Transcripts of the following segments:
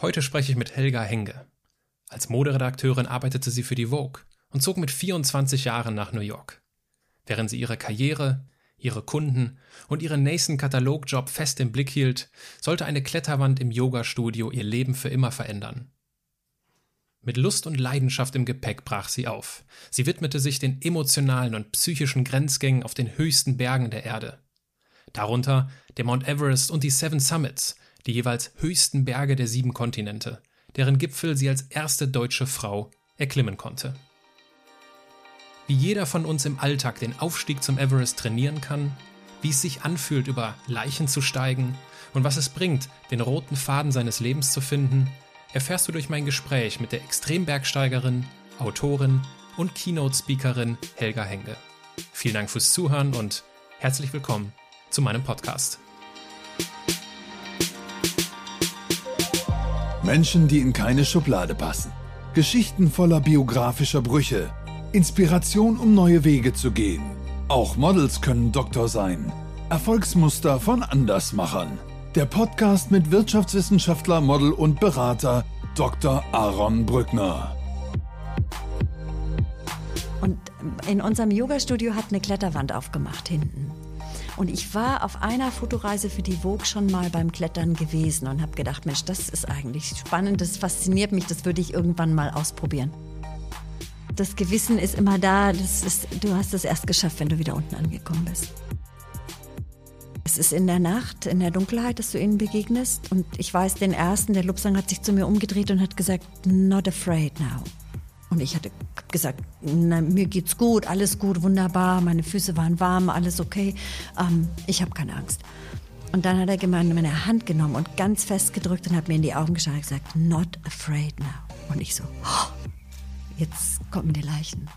Heute spreche ich mit Helga Henge. Als Moderedakteurin arbeitete sie für die Vogue und zog mit 24 Jahren nach New York. Während sie ihre Karriere, ihre Kunden und ihren nächsten Katalogjob fest im Blick hielt, sollte eine Kletterwand im Yogastudio ihr Leben für immer verändern. Mit Lust und Leidenschaft im Gepäck brach sie auf. Sie widmete sich den emotionalen und psychischen Grenzgängen auf den höchsten Bergen der Erde. Darunter der Mount Everest und die Seven Summits, die jeweils höchsten Berge der sieben Kontinente, deren Gipfel sie als erste deutsche Frau erklimmen konnte. Wie jeder von uns im Alltag den Aufstieg zum Everest trainieren kann, wie es sich anfühlt, über Leichen zu steigen und was es bringt, den roten Faden seines Lebens zu finden, erfährst du durch mein Gespräch mit der Extrembergsteigerin, Autorin und Keynote-Speakerin Helga Henge. Vielen Dank fürs Zuhören und herzlich willkommen zu meinem Podcast. Menschen, die in keine Schublade passen. Geschichten voller biografischer Brüche. Inspiration, um neue Wege zu gehen. Auch Models können Doktor sein. Erfolgsmuster von Andersmachern. Der Podcast mit Wirtschaftswissenschaftler, Model und Berater Dr. Aaron Brückner. Und in unserem Yoga-Studio hat eine Kletterwand aufgemacht hinten. Und ich war auf einer Fotoreise für die Vogue schon mal beim Klettern gewesen und habe gedacht, Mensch, das ist eigentlich spannend, das fasziniert mich, das würde ich irgendwann mal ausprobieren. Das Gewissen ist immer da, ist, du hast es erst geschafft, wenn du wieder unten angekommen bist. Es ist in der Nacht, in der Dunkelheit, dass du ihnen begegnest. Und ich weiß, den ersten, der Lupsang hat sich zu mir umgedreht und hat gesagt, not afraid now. Und ich hatte gesagt, na, mir geht's gut, alles gut, wunderbar, meine Füße waren warm, alles okay, ähm, ich habe keine Angst. Und dann hat er gemeint, meine Hand genommen und ganz fest gedrückt und hat mir in die Augen geschaut und gesagt, not afraid now. Und ich so, oh, jetzt kommen die Leichen.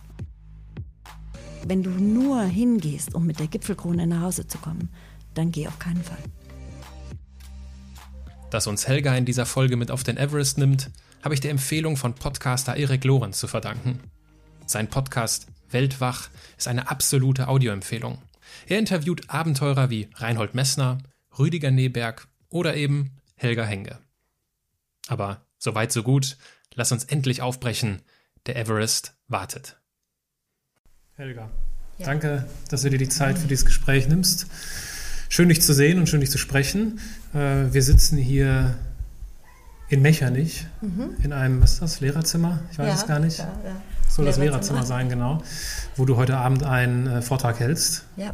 Wenn du nur hingehst, um mit der Gipfelkrone nach Hause zu kommen, dann geh auf keinen Fall. Dass uns Helga in dieser Folge mit auf den Everest nimmt, habe ich der Empfehlung von Podcaster Erik Lorenz zu verdanken. Sein Podcast Weltwach ist eine absolute Audioempfehlung. Er interviewt Abenteurer wie Reinhold Messner, Rüdiger Neberg oder eben Helga Henge. Aber so weit, so gut. Lass uns endlich aufbrechen. Der Everest wartet. Helga, ja. danke, dass du dir die Zeit für dieses Gespräch nimmst. Schön, dich zu sehen und schön, dich zu sprechen. Äh, wir sitzen hier in Mechernich, mhm. in einem, was ist das, Lehrerzimmer? Ich weiß ja, es gar nicht. Ja, ja. Soll das Lehrerzimmer sein, genau. Wo du heute Abend einen äh, Vortrag hältst. Ja.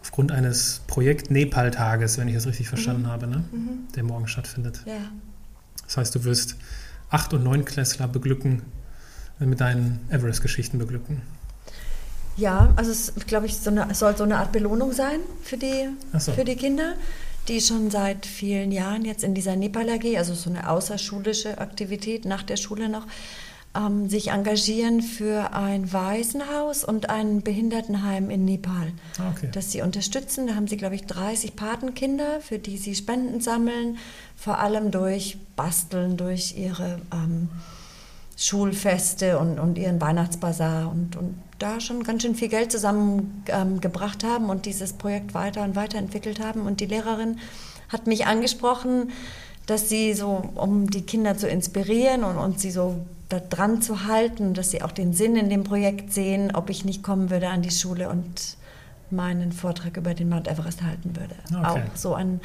Aufgrund eines Projekt Nepal-Tages, wenn ich das richtig verstanden mhm. habe, ne? Mhm. der morgen stattfindet. Ja. Das heißt, du wirst Acht- und Neunklässler beglücken, äh, mit deinen Everest-Geschichten beglücken. Ja, also es glaube ich so eine, soll so eine Art Belohnung sein für die, so. für die Kinder die schon seit vielen Jahren jetzt in dieser Nepal AG, also so eine außerschulische Aktivität nach der Schule noch, ähm, sich engagieren für ein Waisenhaus und ein Behindertenheim in Nepal, ah, okay. das sie unterstützen. Da haben sie, glaube ich, 30 Patenkinder, für die sie Spenden sammeln, vor allem durch Basteln, durch ihre ähm, Schulfeste und, und ihren Weihnachtsbazar und, und da schon ganz schön viel Geld zusammengebracht ähm, haben und dieses Projekt weiter und weiterentwickelt haben. Und die Lehrerin hat mich angesprochen, dass sie so, um die Kinder zu inspirieren und, und sie so da dran zu halten, dass sie auch den Sinn in dem Projekt sehen, ob ich nicht kommen würde an die Schule und meinen Vortrag über den Mount Everest halten würde. Okay. Auch so ein,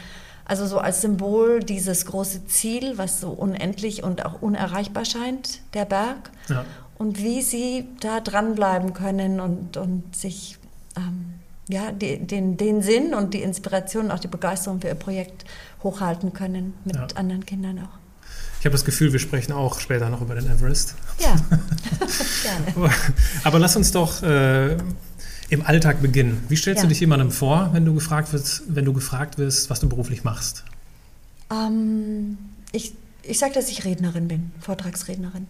also so als Symbol dieses große Ziel, was so unendlich und auch unerreichbar scheint, der Berg. Ja und wie sie da dranbleiben können und, und sich ähm, ja, die, den, den Sinn und die Inspiration, und auch die Begeisterung für ihr Projekt hochhalten können mit ja. anderen Kindern auch. Ich habe das Gefühl, wir sprechen auch später noch über den Everest. Ja, gerne. aber, aber, lass uns doch äh, im Alltag beginnen. Wie stellst ja. du dich jemandem vor, wenn du gefragt wirst, wenn du gefragt wirst, was du beruflich machst? Ähm, ich ich sage, dass ich Rednerin bin, Vortragsrednerin.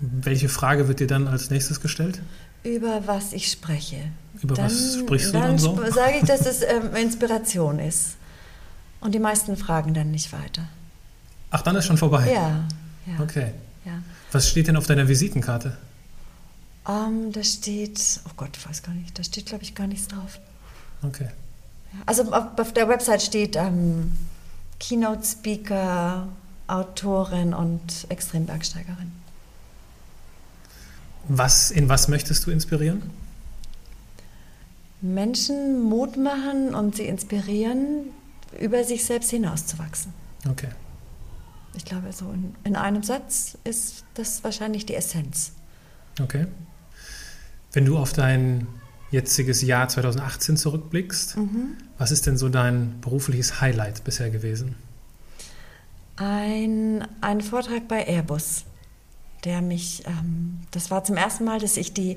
Welche Frage wird dir dann als nächstes gestellt? Über was ich spreche. Über dann, was sprichst du dann? Dann so? sage ich, dass es ähm, Inspiration ist. Und die meisten fragen dann nicht weiter. Ach, dann ist schon vorbei? Ja. ja okay. Ja. Was steht denn auf deiner Visitenkarte? Um, ähm, da steht, oh Gott, ich weiß gar nicht, da steht, glaube ich, gar nichts drauf. Okay. Also auf, auf, der Website steht ähm, Keynote Speaker, Autorin und Extrembergsteigerin. Was, in was möchtest du inspirieren? Menschen Mut machen und sie inspirieren, über sich selbst hinauszuwachsen. Okay. Ich glaube, so in, in einem Satz ist das wahrscheinlich die Essenz. Okay. Wenn du auf dein jetziges Jahr 2018 zurückblickst, mhm. was ist denn so dein berufliches Highlight bisher gewesen? Ein, ein Vortrag bei Airbus, der mich, ähm, das war zum ersten Mal, dass ich die,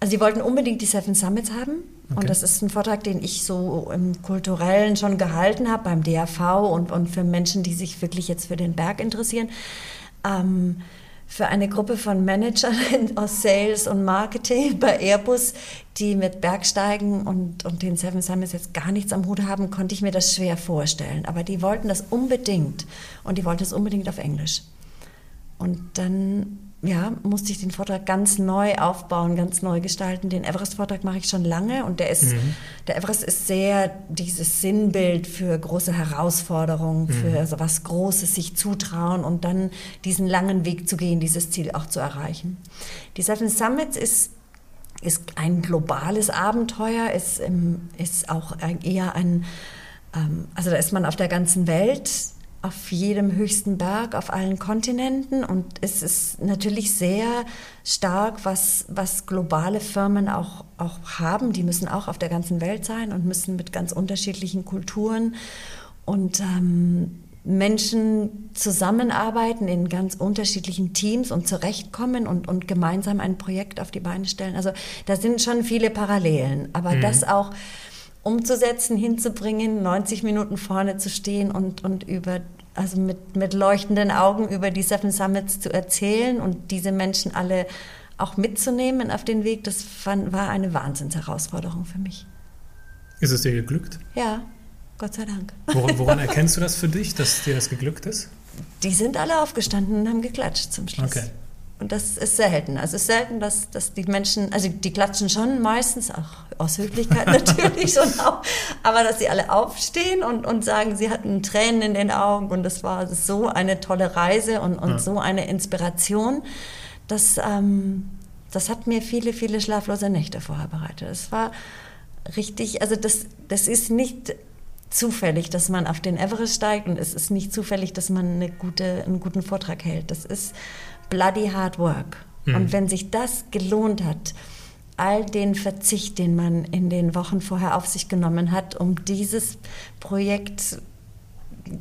also sie wollten unbedingt die Seven Summits haben. Okay. Und das ist ein Vortrag, den ich so im Kulturellen schon gehalten habe, beim DAV und, und für Menschen, die sich wirklich jetzt für den Berg interessieren. Ähm, für eine Gruppe von Managern aus Sales und Marketing bei Airbus, die mit Bergsteigen und, und den Seven Summits jetzt gar nichts am Hut haben, konnte ich mir das schwer vorstellen. Aber die wollten das unbedingt und die wollten es unbedingt auf Englisch. Und dann ja, musste ich den Vortrag ganz neu aufbauen, ganz neu gestalten. Den Everest-Vortrag mache ich schon lange und der ist, mhm. der Everest ist sehr dieses Sinnbild für große Herausforderungen, mhm. für so was Großes sich zutrauen und dann diesen langen Weg zu gehen, dieses Ziel auch zu erreichen. Die Seven Summits ist ist ein globales Abenteuer, ist, ist auch eher ein, ähm, also da ist man auf der ganzen Welt auf jedem höchsten Berg, auf allen Kontinenten. Und es ist natürlich sehr stark, was, was globale Firmen auch, auch haben. Die müssen auch auf der ganzen Welt sein und müssen mit ganz unterschiedlichen Kulturen und ähm, Menschen zusammenarbeiten in ganz unterschiedlichen Teams und zurechtkommen und, und gemeinsam ein Projekt auf die Beine stellen. Also da sind schon viele Parallelen. Aber mhm. das auch umzusetzen, hinzubringen, 90 Minuten vorne zu stehen und, und über, also mit, mit leuchtenden Augen über die Seven Summits zu erzählen und diese Menschen alle auch mitzunehmen auf den Weg, das fand, war eine Wahnsinnsherausforderung für mich. Ist es dir geglückt? Ja, Gott sei Dank. Woran, woran erkennst du das für dich, dass dir das geglückt ist? Die sind alle aufgestanden und haben geklatscht zum Schluss. Okay. Und das ist selten. Also es ist selten, dass, dass die Menschen, also die klatschen schon meistens, auch aus Höflichkeit natürlich schon auch, aber dass sie alle aufstehen und, und sagen, sie hatten Tränen in den Augen und es war so eine tolle Reise und, und ja. so eine Inspiration. Das, ähm, das hat mir viele, viele schlaflose Nächte vorher bereitet. Es war richtig, also das, das ist nicht zufällig, dass man auf den Everest steigt und es ist nicht zufällig, dass man eine gute, einen guten Vortrag hält. Das ist bloody hard work. Mhm. Und wenn sich das gelohnt hat, all den Verzicht, den man in den Wochen vorher auf sich genommen hat, um dieses Projekt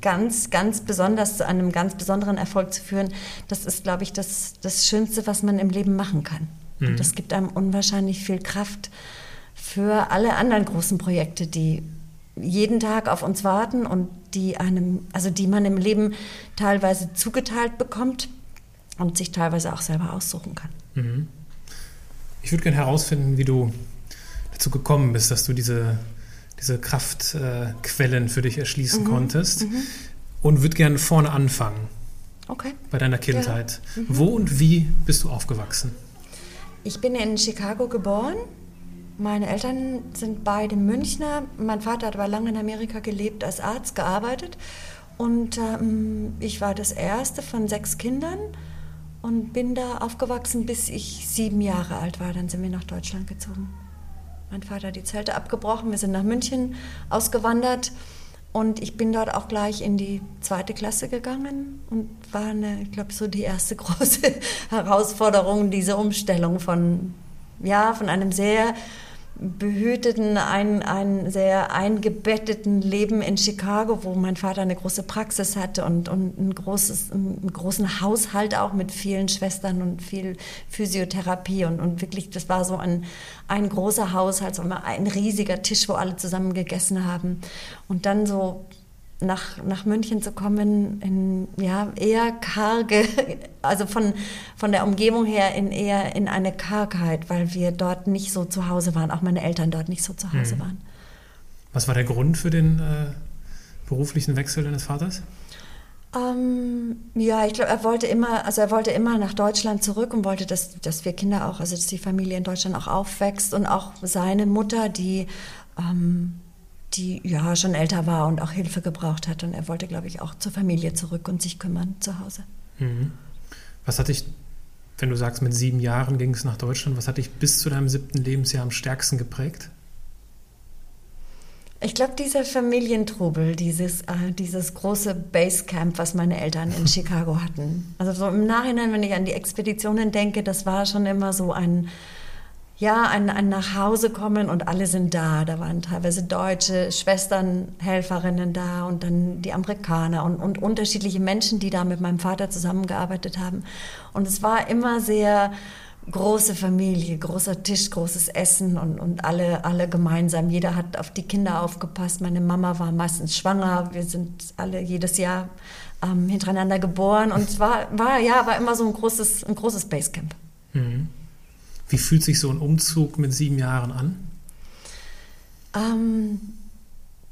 ganz, ganz besonders zu einem ganz besonderen Erfolg zu führen, das ist, glaube ich, das, das Schönste, was man im Leben machen kann. Mhm. Und das gibt einem unwahrscheinlich viel Kraft für alle anderen großen Projekte, die jeden Tag auf uns warten und die einem, also die man im Leben teilweise zugeteilt bekommt und sich teilweise auch selber aussuchen kann. Mhm. Ich würde gerne herausfinden, wie du dazu gekommen bist, dass du diese, diese Kraftquellen äh, für dich erschließen mhm. konntest. Mhm. Und würde gerne vorne anfangen. Okay. Bei deiner Kindheit. Ja. Mhm. Wo und wie bist du aufgewachsen? Ich bin in Chicago geboren. Meine Eltern sind beide Münchner. Mein Vater hat aber lange in Amerika gelebt, als Arzt gearbeitet. Und ähm, ich war das erste von sechs Kindern und bin da aufgewachsen, bis ich sieben Jahre alt war. Dann sind wir nach Deutschland gezogen. Mein Vater hat die Zelte abgebrochen, wir sind nach München ausgewandert und ich bin dort auch gleich in die zweite Klasse gegangen und war eine, ich glaube, so die erste große Herausforderung, diese Umstellung von, ja, von einem sehr behüteten, ein, ein sehr eingebetteten Leben in Chicago, wo mein Vater eine große Praxis hatte und, und ein großes, einen großen Haushalt auch mit vielen Schwestern und viel Physiotherapie und, und wirklich, das war so ein, ein großer Haushalt, so ein riesiger Tisch, wo alle zusammen gegessen haben. Und dann so nach, nach München zu kommen, in ja, eher karge, also von, von der Umgebung her in eher in eine Kargheit, weil wir dort nicht so zu Hause waren, auch meine Eltern dort nicht so zu Hause mhm. waren. Was war der Grund für den äh, beruflichen Wechsel deines Vaters? Ähm, ja, ich glaube, er wollte immer, also er wollte immer nach Deutschland zurück und wollte, dass, dass wir Kinder auch, also dass die Familie in Deutschland auch aufwächst und auch seine Mutter, die ähm, die ja schon älter war und auch Hilfe gebraucht hat. Und er wollte, glaube ich, auch zur Familie zurück und sich kümmern zu Hause. Mhm. Was hat dich, wenn du sagst, mit sieben Jahren ging es nach Deutschland, was hat dich bis zu deinem siebten Lebensjahr am stärksten geprägt? Ich glaube, dieser Familientrubel, dieses, äh, dieses große Basecamp, was meine Eltern in Chicago hatten. Also so im Nachhinein, wenn ich an die Expeditionen denke, das war schon immer so ein, ja, ein, ein Nachhausekommen und alle sind da. Da waren teilweise deutsche Schwestern, Helferinnen da und dann die Amerikaner und, und unterschiedliche Menschen, die da mit meinem Vater zusammengearbeitet haben. Und es war immer sehr große Familie, großer Tisch, großes Essen und, und alle, alle gemeinsam. Jeder hat auf die Kinder aufgepasst. Meine Mama war meistens schwanger. Wir sind alle jedes Jahr ähm, hintereinander geboren. Und es war, war, ja, war immer so ein großes, ein großes Basecamp. Mhm. Wie fühlt sich so ein Umzug mit sieben Jahren an? Ähm,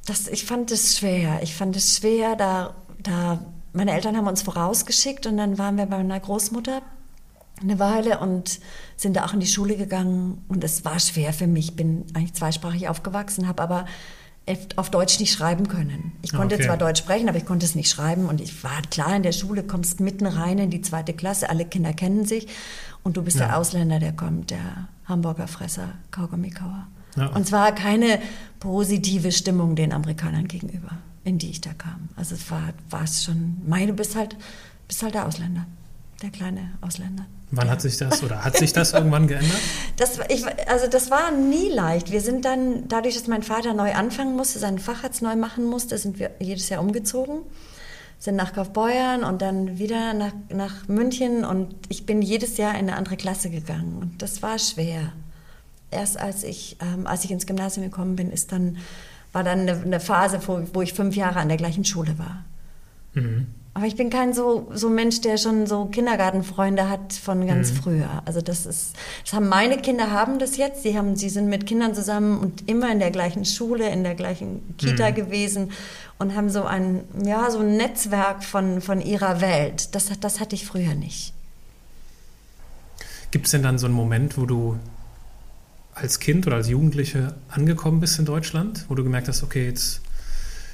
das, ich fand es schwer. Ich fand es schwer, da, da meine Eltern haben uns vorausgeschickt und dann waren wir bei meiner Großmutter eine Weile und sind da auch in die Schule gegangen und es war schwer für mich. Ich bin eigentlich zweisprachig aufgewachsen, habe aber auf Deutsch nicht schreiben können. Ich konnte okay. zwar Deutsch sprechen, aber ich konnte es nicht schreiben und ich war klar in der Schule, kommst mitten rein in die zweite Klasse, alle Kinder kennen sich und du bist ja. der Ausländer, der kommt, der Hamburger Fresser, Kauer. Ja. Und zwar keine positive Stimmung den Amerikanern gegenüber, in die ich da kam. Also es war, war es schon, meine, du bist halt, bist halt der Ausländer, der kleine Ausländer. Wann ja. hat sich das oder hat sich das irgendwann geändert? Das, ich, also das war nie leicht. Wir sind dann, dadurch, dass mein Vater neu anfangen musste, seinen Facharzt neu machen musste, sind wir jedes Jahr umgezogen. Sind nach Kaufbeuern und dann wieder nach, nach München und ich bin jedes Jahr in eine andere Klasse gegangen. Und das war schwer. Erst als ich, ähm, als ich ins Gymnasium gekommen bin, ist dann, war dann eine, eine Phase, wo, wo ich fünf Jahre an der gleichen Schule war. Mhm. Aber ich bin kein so, so Mensch, der schon so Kindergartenfreunde hat von ganz mhm. früher. Also das ist, das haben meine Kinder haben das jetzt. Sie haben, sie sind mit Kindern zusammen und immer in der gleichen Schule, in der gleichen Kita mhm. gewesen und haben so ein, ja, so ein Netzwerk von, von ihrer Welt. Das, das hatte ich früher nicht. Gibt es denn dann so einen Moment, wo du als Kind oder als Jugendliche angekommen bist in Deutschland, wo du gemerkt hast, okay, jetzt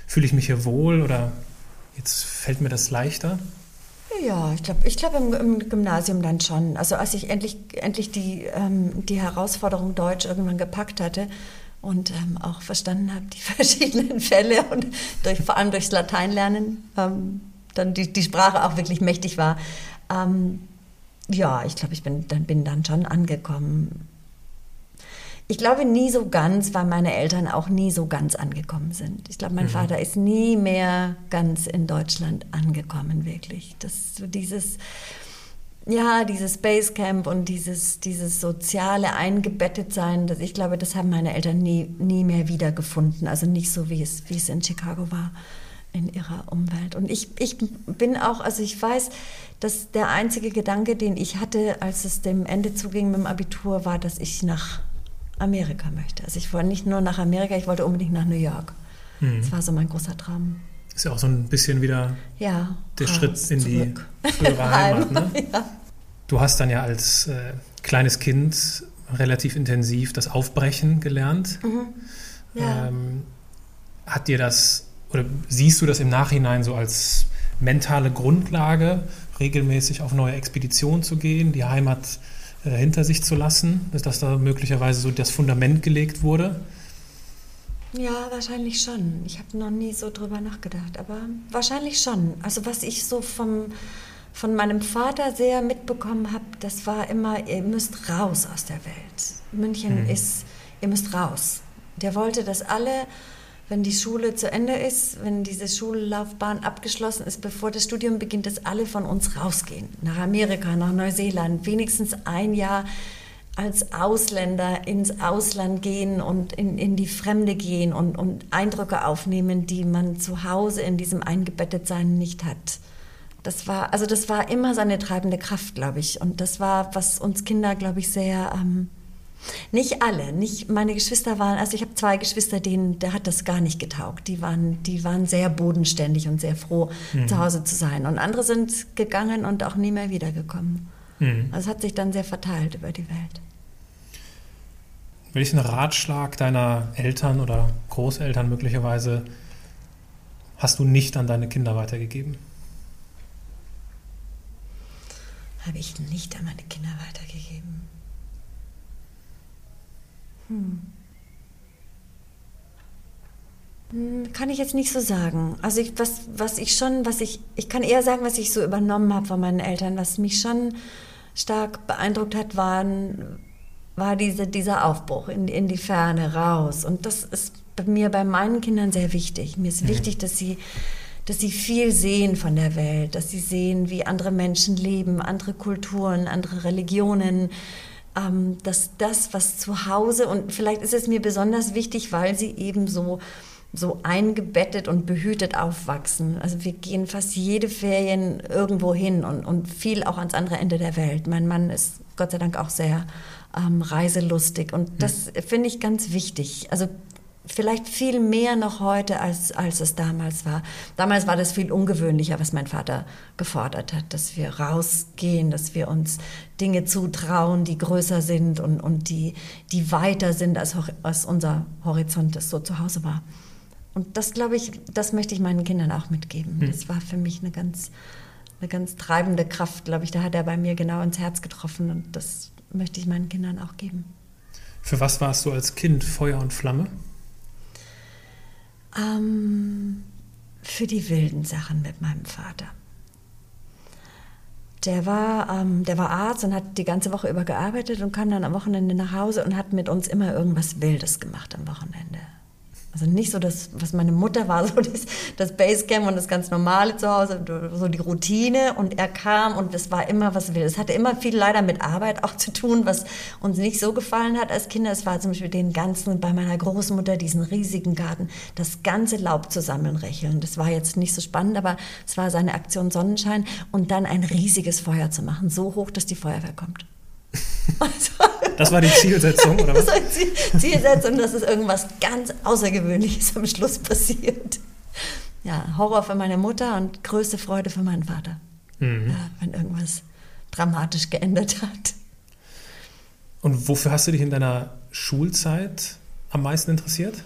fühle ich mich hier wohl oder Jetzt fällt mir das leichter? Ja, ich glaube ich glaub im, im, Gymnasium dann schon. Also als ich endlich, endlich die, ähm, die Herausforderung Deutsch irgendwann gepackt hatte und ähm, auch verstanden habe, die verschiedenen Fälle und durch, vor allem durchs Lateinlernen ähm, dann die, die Sprache auch wirklich mächtig war. Ähm, ja, ich glaube, ich bin dann, bin dann schon angekommen ich glaube nie so ganz, weil meine Eltern auch nie so ganz angekommen sind. Ich glaube, mein mhm. Vater ist nie mehr ganz in Deutschland angekommen, wirklich. Das so dieses, ja, dieses Basecamp und dieses, dieses soziale Eingebettetsein, das, ich glaube, das haben meine Eltern nie, nie mehr wiedergefunden. Also nicht so, wie es, wie es in Chicago war in ihrer Umwelt. Und ich, ich bin auch, also ich weiß, dass der einzige Gedanke, den ich hatte, als es dem Ende zuging mit dem Abitur, war, dass ich nach Amerika möchte. Also ich wollte nicht nur nach Amerika, ich wollte unbedingt nach New York. Mhm. Das war so mein großer Traum. Ist ja auch so ein bisschen wieder ja, der Schritt in zurück. die frühere Heimat. Ne? ja. Du hast dann ja als äh, kleines Kind relativ intensiv das Aufbrechen gelernt. Mhm. Ja. Ähm, hat dir das, oder siehst du das im Nachhinein so als mentale Grundlage, regelmäßig auf neue Expeditionen zu gehen, die Heimat äh, hinter sich zu lassen, dass da möglicherweise so das Fundament gelegt wurde? Ja, wahrscheinlich schon. Ich habe noch nie so drüber nachgedacht, aber wahrscheinlich schon. Also was ich so vom, von meinem Vater sehr mitbekommen habe, das war immer, ihr müsst raus aus der Welt. München mhm. ist, ihr müsst raus. Der wollte, dass alle wenn die Schule zu Ende ist, wenn diese Schullaufbahn abgeschlossen ist, bevor das Studium beginnt, dass alle von uns rausgehen. Nach Amerika, nach Neuseeland, wenigstens ein Jahr als Ausländer ins Ausland gehen und in, in die Fremde gehen und, und Eindrücke aufnehmen, die man zu Hause in diesem Eingebettetsein nicht hat. Das war, also das war immer seine treibende Kraft, glaube ich. Und das war, was uns Kinder, glaube ich, sehr ähm, nicht alle, nicht meine Geschwister waren, also ich habe zwei Geschwister, denen der hat das gar nicht getaugt. Die waren, die waren sehr bodenständig und sehr froh, mhm. zu Hause zu sein. Und andere sind gegangen und auch nie mehr wiedergekommen. Mhm. Also es hat sich dann sehr verteilt über die Welt. Welchen Ratschlag deiner Eltern oder Großeltern möglicherweise hast du nicht an deine Kinder weitergegeben? Habe ich nicht an meine Kinder weitergegeben. Hm. hm kann ich jetzt nicht so sagen. Also ich, was, was ich schon, was ich, ich kann eher sagen, was ich so übernommen habe von meinen Eltern, was mich schon stark beeindruckt hat, waren, war diese, dieser Aufbruch in, in die Ferne raus. Und das ist bei mir bei meinen Kindern sehr wichtig. Mir ist mhm. wichtig, dass sie, dass sie viel sehen von der Welt, dass sie sehen, wie andere Menschen leben, andere Kulturen, andere Religionen. Ähm, dass das, was zu Hause, und vielleicht ist es mir besonders wichtig, weil sie eben so so eingebettet und behütet aufwachsen. Also wir gehen fast jede Ferien irgendwo hin und, und viel auch ans andere Ende der Welt. Mein Mann ist Gott sei Dank auch sehr ähm, reiselustig und das mhm. finde ich ganz wichtig. Also vielleicht viel mehr noch heute, als, als es damals war. Damals war das viel ungewöhnlicher, was mein Vater gefordert hat, dass wir rausgehen, dass wir uns Dinge zutrauen, die größer sind und, und die, die weiter sind, als, als unser Horizont das so zu Hause war. Und das, glaube ich, das möchte ich meinen Kindern auch mitgeben. Hm. Das war für mich eine ganz, eine ganz treibende Kraft, glaube ich. Da hat er bei mir genau ins Herz getroffen und das möchte ich meinen Kindern auch geben. Für was warst du als Kind Feuer und Flamme? Ähm, für die wilden Sachen mit meinem Vater. Der war, ähm, der war Arzt und hat die ganze Woche über gearbeitet und kam dann am Wochenende nach Hause und hat mit uns immer irgendwas Wildes gemacht am Wochenende. Also nicht so das, was meine Mutter war, so das, das Basecamp und das ganz normale zu Hause, so die Routine. Und er kam und es war immer was will. Es hatte immer viel leider mit Arbeit auch zu tun, was uns nicht so gefallen hat als Kinder. Es war zum Beispiel den ganzen, bei meiner Großmutter, diesen riesigen Garten, das ganze Laub zusammenrecheln. Das war jetzt nicht so spannend, aber es war seine Aktion Sonnenschein. Und dann ein riesiges Feuer zu machen, so hoch, dass die Feuerwehr kommt. Also, das war die Zielsetzung, oder was? Das war die Zielsetzung, dass es irgendwas ganz Außergewöhnliches am Schluss passiert. Ja, Horror für meine Mutter und größte Freude für meinen Vater. Mhm. Ja, wenn irgendwas dramatisch geändert hat. Und wofür hast du dich in deiner Schulzeit am meisten interessiert?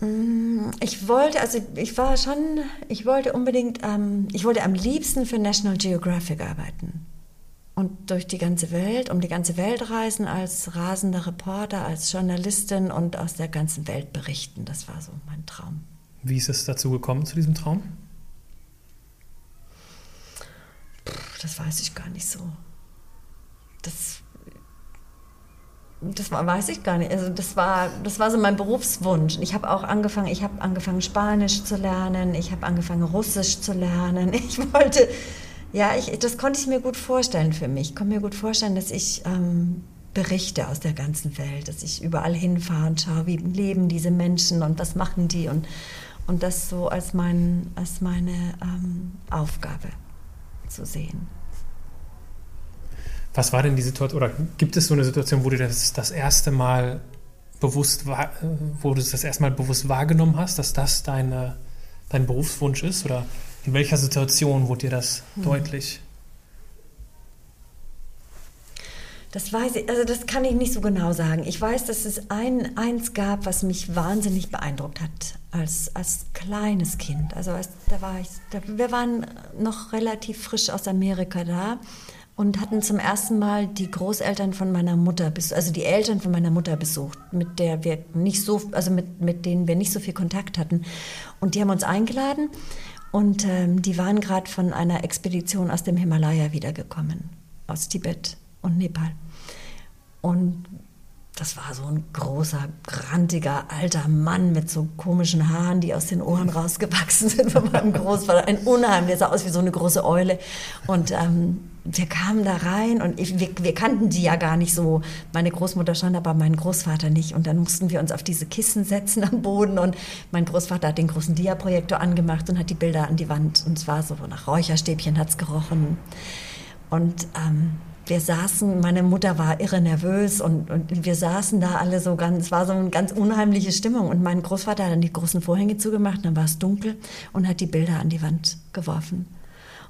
Mm, ich wollte, also ich war schon, ich wollte unbedingt, ähm, ich wollte am liebsten für National Geographic arbeiten und durch die ganze Welt, um die ganze Welt reisen als rasender Reporter, als Journalistin und aus der ganzen Welt berichten. Das war so mein Traum. Wie ist es dazu gekommen, zu diesem Traum? Das weiß ich gar nicht so. Das, das war, weiß ich gar nicht. Also das war, das war so mein Berufswunsch. Ich habe auch angefangen, ich habe angefangen Spanisch zu lernen, ich habe angefangen Russisch zu lernen. Ich wollte ja, ich, das konnte ich mir gut vorstellen für mich. Ich konnte mir gut vorstellen, dass ich ähm, berichte aus der ganzen Welt, dass ich überall hinfahre und schaue, wie leben diese Menschen und was machen die und, und das so als, mein, als meine ähm, Aufgabe zu sehen. Was war denn die Situation, oder gibt es so eine Situation, wo du das das erste Mal bewusst, wo du das erste Mal bewusst wahrgenommen hast, dass das deine, dein Berufswunsch ist? Oder in welcher Situation wurde dir das hm. deutlich? Das weiß ich, also das kann ich nicht so genau sagen. Ich weiß, dass es ein, eins gab, was mich wahnsinnig beeindruckt hat als, als kleines Kind. Also als, da war ich, da, wir waren noch relativ frisch aus Amerika da und hatten zum ersten Mal die Großeltern von meiner Mutter, also die Eltern von meiner Mutter besucht, mit der wir nicht so, also mit, mit denen wir nicht so viel Kontakt hatten. Und die haben uns eingeladen und ähm, die waren gerade von einer Expedition aus dem Himalaya wiedergekommen, aus Tibet und Nepal. Und das war so ein großer, grantiger, alter Mann mit so komischen Haaren, die aus den Ohren rausgewachsen sind von meinem Großvater. Ein Unheim, der sah aus wie so eine große Eule. Und ähm, wir kamen da rein und ich, wir, wir, kannten die ja gar nicht so. Meine Großmutter schon, aber mein Großvater nicht. Und dann mussten wir uns auf diese Kissen setzen am Boden. Und mein Großvater hat den großen Diaprojektor angemacht und hat die Bilder an die Wand. Und zwar so nach Räucherstäbchen hat es gerochen. Und ähm, wir saßen, meine Mutter war irre nervös und, und wir saßen da alle so ganz, es war so eine ganz unheimliche Stimmung. Und mein Großvater hat dann die großen Vorhänge zugemacht, dann war es dunkel und hat die Bilder an die Wand geworfen.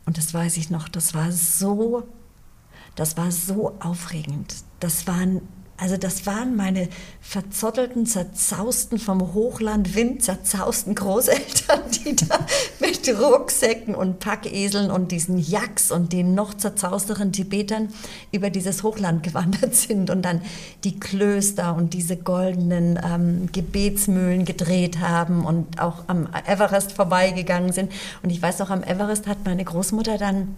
Und das weiß ich noch, das war so, das war so aufregend. Das waren Also das waren meine verzottelten, zerzausten, vom Hochlandwind zerzausten Großeltern, die da mit Rucksäcken und Packeseln und diesen Yaks und den noch zerzausteren Tibetern über dieses Hochland gewandert sind und dann die Klöster und diese goldenen ähm, Gebetsmühlen gedreht haben und auch am Everest vorbeigegangen sind. Und ich weiß auch, am Everest hat meine Großmutter dann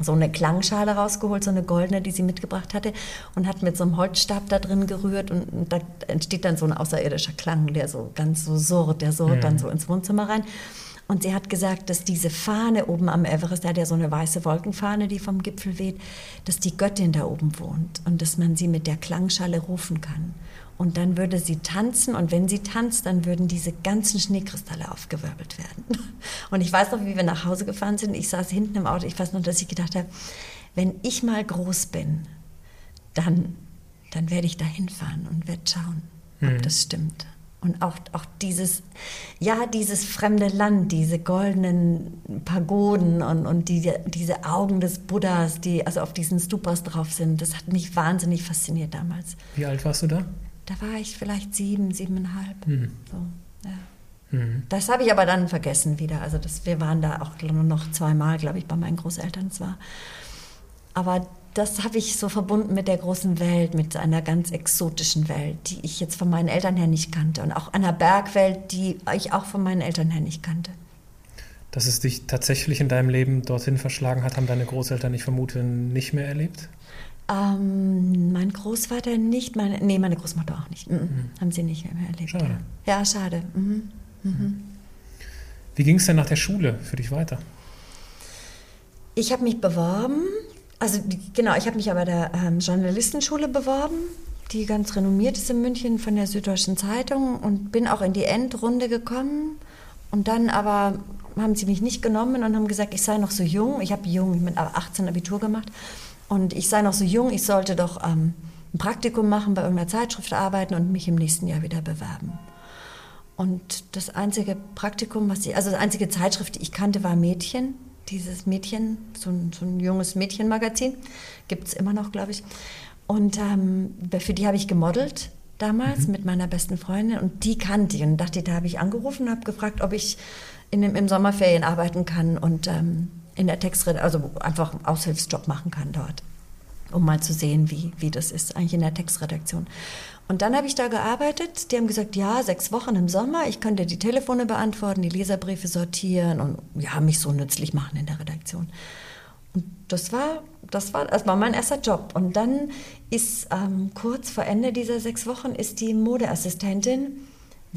so eine Klangschale rausgeholt, so eine goldene, die sie mitgebracht hatte und hat mit so einem Holzstab da drin gerührt und, da entsteht dann so ein außerirdischer Klang, der so ganz so surrt, der surrt mhm. dann so ins Wohnzimmer rein. Und sie hat gesagt, dass diese Fahne oben am Everest, da hat ja so eine weiße Wolkenfahne, die vom Gipfel weht, dass die Göttin da oben wohnt und dass man sie mit der Klangschale rufen kann. Und dann würde sie tanzen und wenn sie tanzt, dann würden diese ganzen Schneekristalle aufgewirbelt werden. Und ich weiß noch, wie wir nach Hause gefahren sind. Ich saß hinten im Auto. Ich weiß noch, dass ich gedacht habe, wenn ich mal groß bin, dann, dann werde ich da hinfahren und werde schauen, ob mhm. das stimmt. Und auch, auch dieses, ja, dieses fremde Land, diese goldenen Pagoden und, und die, diese Augen des Buddhas, die also auf diesen Stupas drauf sind, das hat mich wahnsinnig fasziniert damals. Wie alt warst du da? Da war ich vielleicht sieben, siebeneinhalb. Mhm. So, ja. mhm. Das habe ich aber dann vergessen wieder. Also das, wir waren da auch nur noch zweimal, glaube ich, bei meinen Großeltern zwar. Aber das habe ich so verbunden mit der großen Welt, mit einer ganz exotischen Welt, die ich jetzt von meinen Eltern her nicht kannte. Und auch einer Bergwelt, die ich auch von meinen Eltern her nicht kannte. Dass es dich tatsächlich in deinem Leben dorthin verschlagen hat, haben deine Großeltern, ich vermute, nicht mehr erlebt? Ähm, mein Großvater nicht, meine, nee, meine Großmutter auch nicht. Mhm. Mhm. Haben sie nicht mehr erlebt. Schade. Ja, ja schade. Mhm. mhm. Wie ging es denn nach der Schule für dich weiter? Ich habe mich beworben, also genau, ich habe mich aber der ähm, Journalistenschule beworben, die ganz renommiert ist in München von der Süddeutschen Zeitung und bin auch in die Endrunde gekommen. Und dann aber haben sie mich nicht genommen und haben gesagt, ich sei noch so jung. Ich habe jung mit 18 Abitur gemacht und ich sei noch so jung, ich sollte doch ähm, ein Praktikum machen, bei irgendeiner Zeitschrift arbeiten und mich im nächsten Jahr wieder bewerben. Und das einzige Praktikum, was ich, also die einzige Zeitschrift, die ich kannte, war Mädchen. Dieses Mädchen, so ein, so ein junges Mädchenmagazin, gibt es immer noch, glaube ich. Und ähm, für die habe ich gemodelt damals mhm. mit meiner besten Freundin und die kannte ich. Und dachte, da habe ich angerufen und habe gefragt, ob ich in, im Sommerferien arbeiten kann. Und ähm, in der Textredaktion, also einfach einen Aushilfsjob machen kann dort, um mal zu sehen, wie, wie das ist eigentlich in der Textredaktion. Und dann habe ich da gearbeitet. Die haben gesagt, ja, sechs Wochen im Sommer, ich könnte die Telefone beantworten, die Leserbriefe sortieren und ja, mich so nützlich machen in der Redaktion. Und das war, das war, das war mein erster Job. Und dann ist ähm, kurz vor Ende dieser sechs Wochen ist die Modeassistentin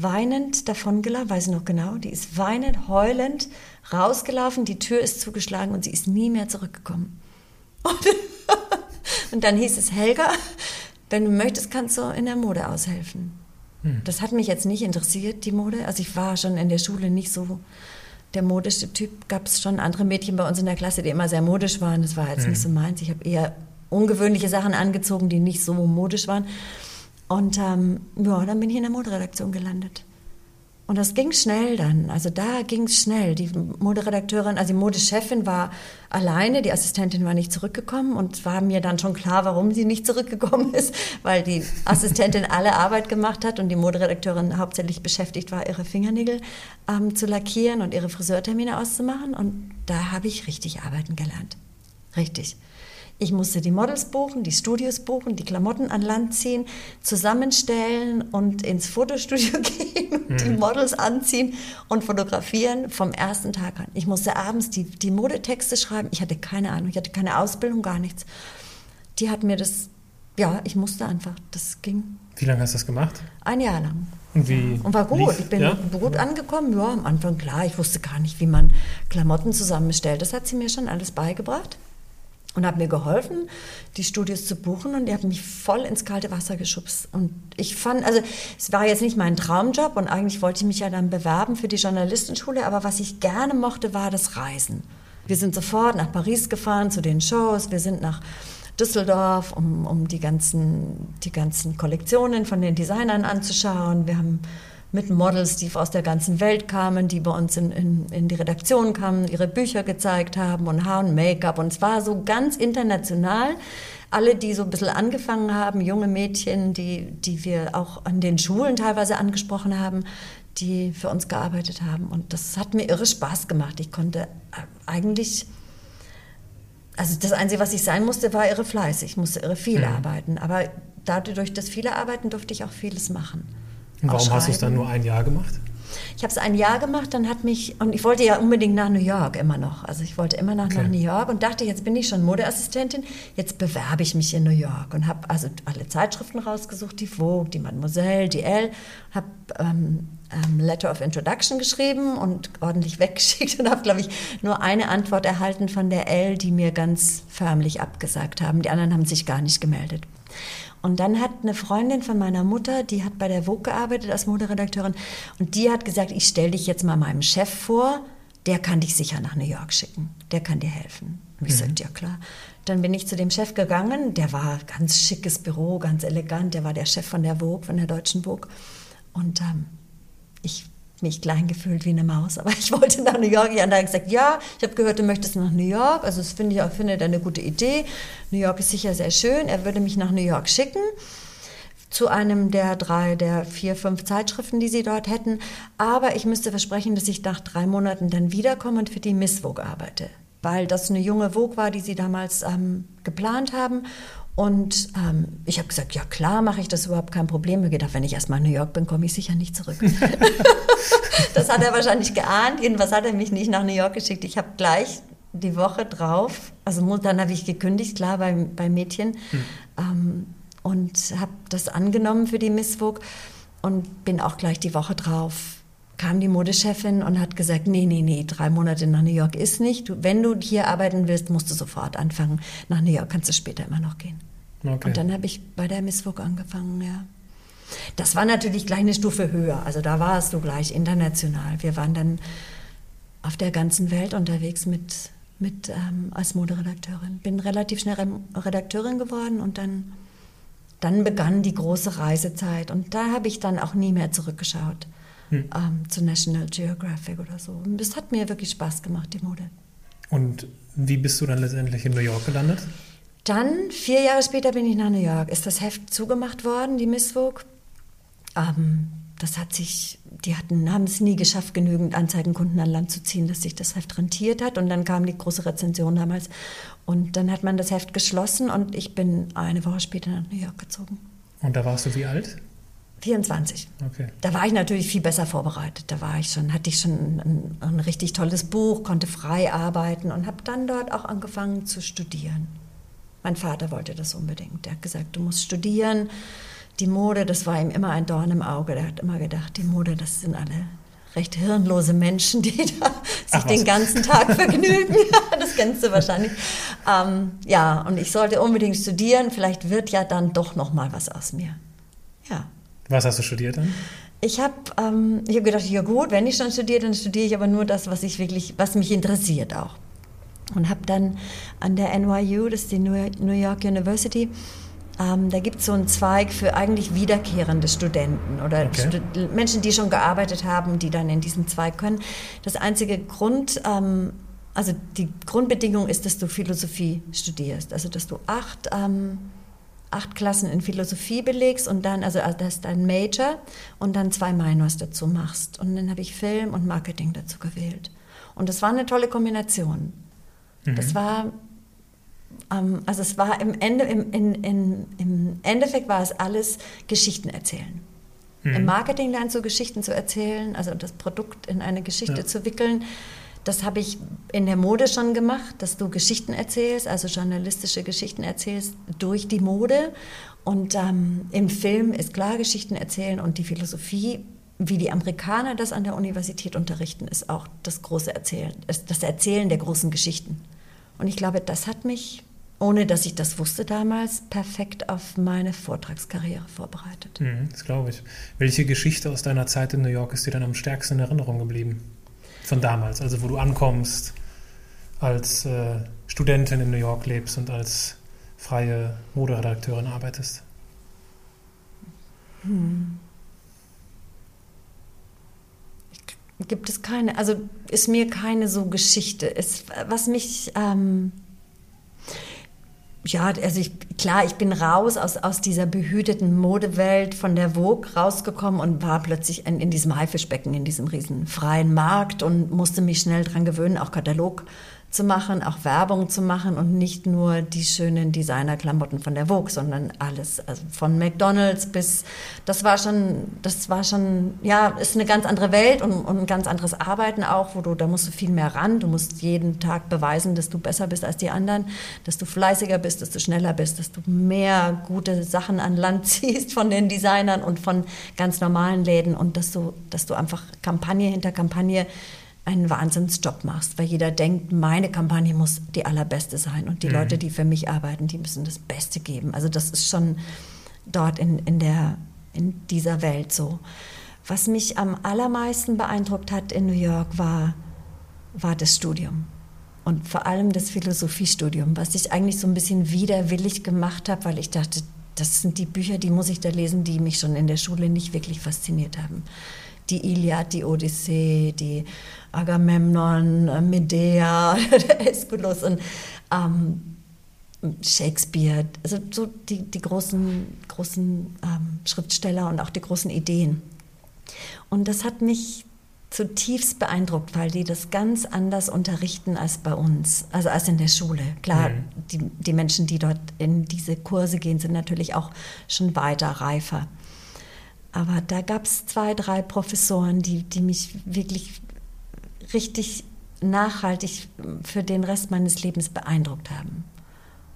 weinend davongelaufen, weiß ich noch genau, die ist weinend, heulend rausgelaufen, die Tür ist zugeschlagen und sie ist nie mehr zurückgekommen. Und, und dann hieß es, Helga, wenn du möchtest, kannst du in der Mode aushelfen. Hm. Das hat mich jetzt nicht interessiert, die Mode. Also ich war schon in der Schule nicht so der modische Typ. Gab es schon andere Mädchen bei uns in der Klasse, die immer sehr modisch waren. Das war jetzt hm. nicht so meins. Ich habe eher ungewöhnliche Sachen angezogen, die nicht so modisch waren. Und ähm, ja, dann bin ich in der Moderedaktion gelandet. Und das ging schnell dann. Also da ging es schnell. Die Moderedakteurin, also die Modechefin war alleine, die Assistentin war nicht zurückgekommen und war mir dann schon klar, warum sie nicht zurückgekommen ist, weil die Assistentin alle Arbeit gemacht hat und die Moderedakteurin hauptsächlich beschäftigt war, ihre Fingernägel ähm, zu lackieren und ihre Friseurtermine auszumachen. Und da habe ich richtig arbeiten gelernt. Richtig. Ich musste die Models buchen, die Studios buchen, die Klamotten an Land ziehen, zusammenstellen und ins Fotostudio gehen und mhm. die Models anziehen und fotografieren vom ersten Tag an. Ich musste abends die, die Modetexte schreiben. Ich hatte keine Ahnung, ich hatte keine Ausbildung, gar nichts. Die hat mir das, ja, ich musste einfach, das ging. Wie lange hast du das gemacht? Ein Jahr lang. Und wie? Und war gut. Lief, ich bin ja? gut angekommen. Ja, am Anfang klar. Ich wusste gar nicht, wie man Klamotten zusammenstellt. Das hat sie mir schon alles beigebracht und hat mir geholfen, die Studios zu buchen und die hat mich voll ins kalte Wasser geschubst. Und ich fand, also es war jetzt nicht mein Traumjob und eigentlich wollte ich mich ja dann bewerben für die Journalistenschule, aber was ich gerne mochte, war das Reisen. Wir sind sofort nach Paris gefahren zu den Shows, wir sind nach Düsseldorf, um, um die, ganzen, die ganzen Kollektionen von den Designern anzuschauen. Wir haben mit Models, die aus der ganzen Welt kamen, die bei uns in, in, in die Redaktion kamen, ihre Bücher gezeigt haben und Haar und Make-up. Und es war so ganz international. Alle, die so ein bisschen angefangen haben, junge Mädchen, die, die wir auch an den Schulen teilweise angesprochen haben, die für uns gearbeitet haben. Und das hat mir irre Spaß gemacht. Ich konnte eigentlich, also das Einzige, was ich sein musste, war irre fleißig. Ich musste irre viel mhm. arbeiten. Aber dadurch, dass viele arbeiten, durfte ich auch vieles machen. Warum hast du es dann nur ein Jahr gemacht? Ich habe es ein Jahr gemacht, dann hat mich, und ich wollte ja unbedingt nach New York immer noch. Also ich wollte immer noch okay. nach New York und dachte, jetzt bin ich schon Modeassistentin, jetzt bewerbe ich mich in New York und habe also alle Zeitschriften rausgesucht, die Vogue, die Mademoiselle, die Elle, habe ähm, ähm, Letter of Introduction geschrieben und ordentlich weggeschickt und habe, glaube ich, nur eine Antwort erhalten von der Elle, die mir ganz förmlich abgesagt haben. Die anderen haben sich gar nicht gemeldet. Und dann hat eine Freundin von meiner Mutter, die hat bei der Vogue gearbeitet als Moderedakteurin, und die hat gesagt, ich stelle dich jetzt mal meinem Chef vor, der kann dich sicher nach New York schicken, der kann dir helfen. Und ich mhm. sagte, ja klar. Dann bin ich zu dem Chef gegangen, der war ganz schickes Büro, ganz elegant, der war der Chef von der Vogue, von der deutschen Vogue. Und ähm, ich mich klein gefühlt wie eine Maus, aber ich wollte nach New York. Und dann gesagt, ja, ich habe gehört, du möchtest nach New York. Also das finde ich auch, finde eine gute Idee. New York ist sicher sehr schön. Er würde mich nach New York schicken zu einem der drei, der vier, fünf Zeitschriften, die sie dort hätten. Aber ich müsste versprechen, dass ich nach drei Monaten dann wiederkomme und für die Miss Vogue arbeite. Weil das eine junge Vogue war, die sie damals ähm, geplant haben. Und ähm, ich habe gesagt, ja klar, mache ich das überhaupt kein Problem. Ich habe gedacht, wenn ich erstmal in New York bin, komme ich sicher nicht zurück. das hat er wahrscheinlich geahnt. Jedenfalls hat er mich nicht nach New York geschickt. Ich habe gleich die Woche drauf, also dann habe ich gekündigt, klar, bei, bei Mädchen. Hm. Ähm, und habe das angenommen für die Miss Vogue und bin auch gleich die Woche drauf kam die Modechefin und hat gesagt, nee, nee, nee, drei Monate nach New York ist nicht. Du, wenn du hier arbeiten willst, musst du sofort anfangen. Nach New York kannst du später immer noch gehen. Okay. Und dann habe ich bei der Miss Vogue angefangen, ja. Das war natürlich gleich eine Stufe höher. Also da warst du gleich international. Wir waren dann auf der ganzen Welt unterwegs mit, mit ähm, als Moderedakteurin. Bin relativ schnell Redakteurin geworden und dann, dann begann die große Reisezeit. Und da habe ich dann auch nie mehr zurückgeschaut hm. ähm, zu National Geographic oder so. Das hat mir wirklich Spaß gemacht, die Mode. Und wie bist du dann letztendlich in New York gelandet? Dann, vier Jahre später bin ich nach New York. Ist das Heft zugemacht worden, die Miss Vogue? Ähm, das hat sich, die hatten, haben es nie geschafft, genügend Anzeigenkunden an Land zu ziehen, dass sich das Heft rentiert hat. Und dann kam die große Rezension damals. Und dann hat man das Heft geschlossen und ich bin eine Woche später nach New York gezogen. Und da warst du wie alt? 24. Okay. Da war ich natürlich viel besser vorbereitet. Da war ich schon, hatte ich schon ein, ein richtig tolles Buch, konnte frei arbeiten und habe dann dort auch angefangen zu studieren. Mein Vater wollte das unbedingt. Er hat gesagt, du musst studieren. Die Mode, das war ihm immer ein Dorn im Auge. Der hat immer gedacht, die Mode, das sind alle recht hirnlose Menschen, die da sich Ach, den ganzen Tag vergnügen. das kennst du wahrscheinlich. Ähm, ja, und ich sollte unbedingt studieren. Vielleicht wird ja dann doch noch mal was aus mir. Ja. Was hast du studiert dann? Ich habe ähm, hab gedacht, ja gut, wenn ich schon studiere, dann studiere ich aber nur das, was ich wirklich, was mich interessiert auch und habe dann an der NYU, das ist die New York University, ähm, da gibt es so einen Zweig für eigentlich wiederkehrende Studenten oder okay. Stud Menschen, die schon gearbeitet haben, die dann in diesen Zweig können. Das einzige Grund, ähm, also die Grundbedingung ist, dass du Philosophie studierst, also dass du acht, ähm, acht Klassen in Philosophie belegst und dann, also, also das ist dein Major und dann zwei Minors dazu machst. Und dann habe ich Film und Marketing dazu gewählt. Und das war eine tolle Kombination. Mhm. Das war, ähm, also es war im, Ende, im, in, in, im Endeffekt war es alles Geschichten erzählen. Mhm. Im Marketing lernst du Geschichten zu erzählen, also das Produkt in eine Geschichte ja. zu wickeln. Das habe ich in der Mode schon gemacht, dass du Geschichten erzählst, also journalistische Geschichten erzählst durch die Mode. Und ähm, im Film ist klar Geschichten erzählen und die Philosophie wie die Amerikaner das an der Universität unterrichten, ist auch das große Erzählen, das Erzählen der großen Geschichten. Und ich glaube, das hat mich, ohne dass ich das wusste damals, perfekt auf meine Vortragskarriere vorbereitet. Mhm, das glaube ich. Welche Geschichte aus deiner Zeit in New York ist dir dann am stärksten in Erinnerung geblieben? Von damals, also wo du ankommst, als äh, Studentin in New York lebst und als freie Moderedakteurin arbeitest? Hm. gibt es keine, also ist mir keine so Geschichte. Ist, was mich, ähm, ja, also ich, klar, ich bin raus aus, aus dieser behüteten Modewelt von der Vogue rausgekommen und war plötzlich in, in diesem Haifischbecken, in diesem riesen freien Markt und musste mich schnell dran gewöhnen, auch Katalog zu machen, auch Werbung zu machen und nicht nur die schönen Designerklamotten von der Vogue, sondern alles, also von McDonald's bis, das war schon, das war schon, ja, ist eine ganz andere Welt und, und ein ganz anderes Arbeiten auch, wo du, da musst du viel mehr ran, du musst jeden Tag beweisen, dass du besser bist als die anderen, dass du fleißiger bist, dass du schneller bist, dass du mehr gute Sachen an Land ziehst von den Designern und von ganz normalen Läden und dass du, dass du einfach Kampagne hinter Kampagne einen Wahnsinnsjob machst, weil jeder denkt, meine Kampagne muss die allerbeste sein und die mhm. Leute, die für mich arbeiten, die müssen das Beste geben. Also das ist schon dort in, in, der, in dieser Welt so. Was mich am allermeisten beeindruckt hat in New York war, war das Studium. Und vor allem das Philosophiestudium, was ich eigentlich so ein bisschen widerwillig gemacht habe, weil ich dachte, das sind die Bücher, die muss ich da lesen, die mich schon in der Schule nicht wirklich fasziniert haben die Iliad, die Odyssee, die Agamemnon, Medea, Aeschylus und ähm, Shakespeare, also so die, die großen, großen ähm, Schriftsteller und auch die großen Ideen. Und das hat mich zutiefst beeindruckt, weil die das ganz anders unterrichten als bei uns, also als in der Schule. Klar, mhm. die, die Menschen, die dort in diese Kurse gehen, sind natürlich auch schon weiter reifer. Aber da gab es zwei, drei Professoren, die, die mich wirklich richtig nachhaltig für den Rest meines Lebens beeindruckt haben.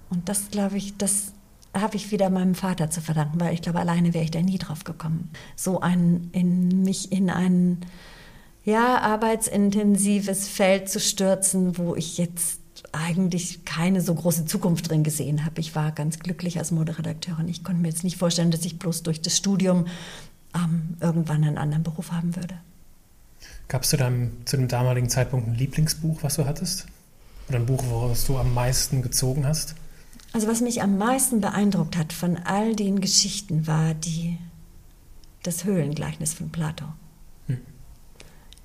Und das, glaube ich, das habe ich wieder meinem Vater zu verdanken, weil ich glaube, alleine wäre ich da nie drauf gekommen. So ein, in mich in ein, ja, arbeitsintensives Feld zu stürzen, wo ich jetzt eigentlich keine so große Zukunft drin gesehen habe. Ich war ganz glücklich als Moderedakteurin. Ich konnte mir jetzt nicht vorstellen, dass ich bloß durch das Studium ähm, irgendwann einen anderen Beruf haben würde. Gab es zu, deinem, zu dem damaligen Zeitpunkt ein Lieblingsbuch, was du hattest? Oder ein Buch, woraus du am meisten gezogen hast? Also was mich am meisten beeindruckt hat von all den Geschichten war die, das Höhlengleichnis von Plato. Hm.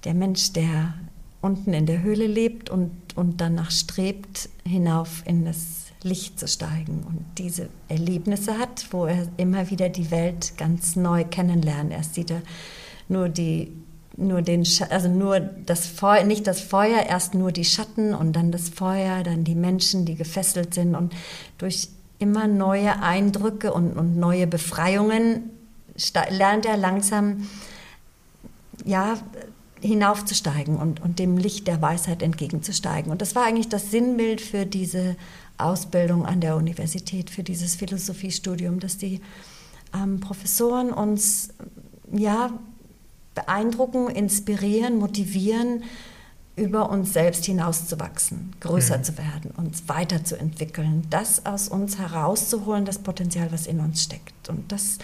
Der Mensch, der unten in der Höhle lebt und, und danach strebt, hinauf in das Licht zu steigen und diese Erlebnisse hat, wo er immer wieder die Welt ganz neu kennenlernt. Erst sieht er nur die nur den also nur das Feuer, nicht das Feuer, erst nur die Schatten und dann das Feuer, dann die Menschen, die gefesselt sind und durch immer neue Eindrücke und, und neue Befreiungen lernt er langsam ja hinaufzusteigen und, und dem Licht der Weisheit entgegenzusteigen. Und das war eigentlich das Sinnbild für diese Ausbildung an der Universität, für dieses Philosophiestudium, dass die ähm, Professoren uns ja beeindrucken, inspirieren, motivieren, über uns selbst hinauszuwachsen, größer mhm. zu werden, uns weiterzuentwickeln, das aus uns herauszuholen, das Potenzial, was in uns steckt. Und das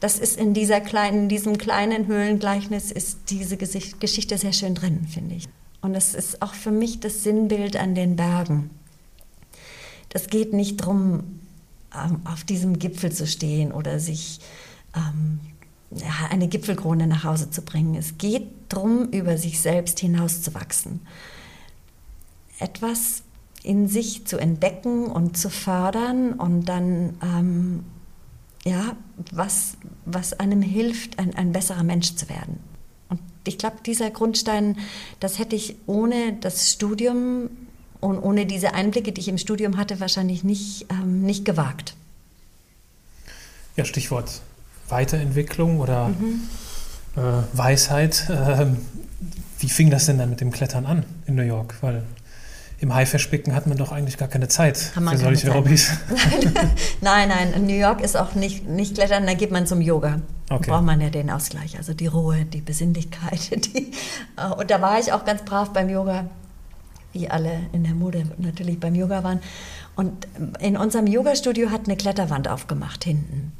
das ist in dieser kleinen, in diesem kleinen Höhlengleichnis ist diese Geschichte sehr schön drin, finde ich. Und es ist auch für mich das Sinnbild an den Bergen. Das geht nicht darum, ähm, auf diesem Gipfel zu stehen oder sich ähm, eine Gipfelkrone nach Hause zu bringen. Es geht darum, über sich selbst hinauszuwachsen. Etwas in sich zu entdecken und zu fördern und dann ähm, ja, was, was einem hilft, ein, ein besserer Mensch zu werden. Und ich glaube, dieser Grundstein, das hätte ich ohne das Studium und ohne diese Einblicke, die ich im Studium hatte, wahrscheinlich nicht, ähm, nicht gewagt. Ja, Stichwort Weiterentwicklung oder mhm. äh, Weisheit. Äh, wie fing das denn dann mit dem Klettern an in New York? Weil im Haifischbecken hat man doch eigentlich gar keine Zeit für solche Hobbys. nein, nein, in New York ist auch nicht, nicht Klettern, da geht man zum Yoga. Okay. Da braucht man ja den Ausgleich, also die Ruhe, die Besinnlichkeit. Die, äh, und da war ich auch ganz brav beim Yoga, wie alle in der Mode natürlich beim Yoga waren. Und in unserem Yogastudio hat eine Kletterwand aufgemacht hinten.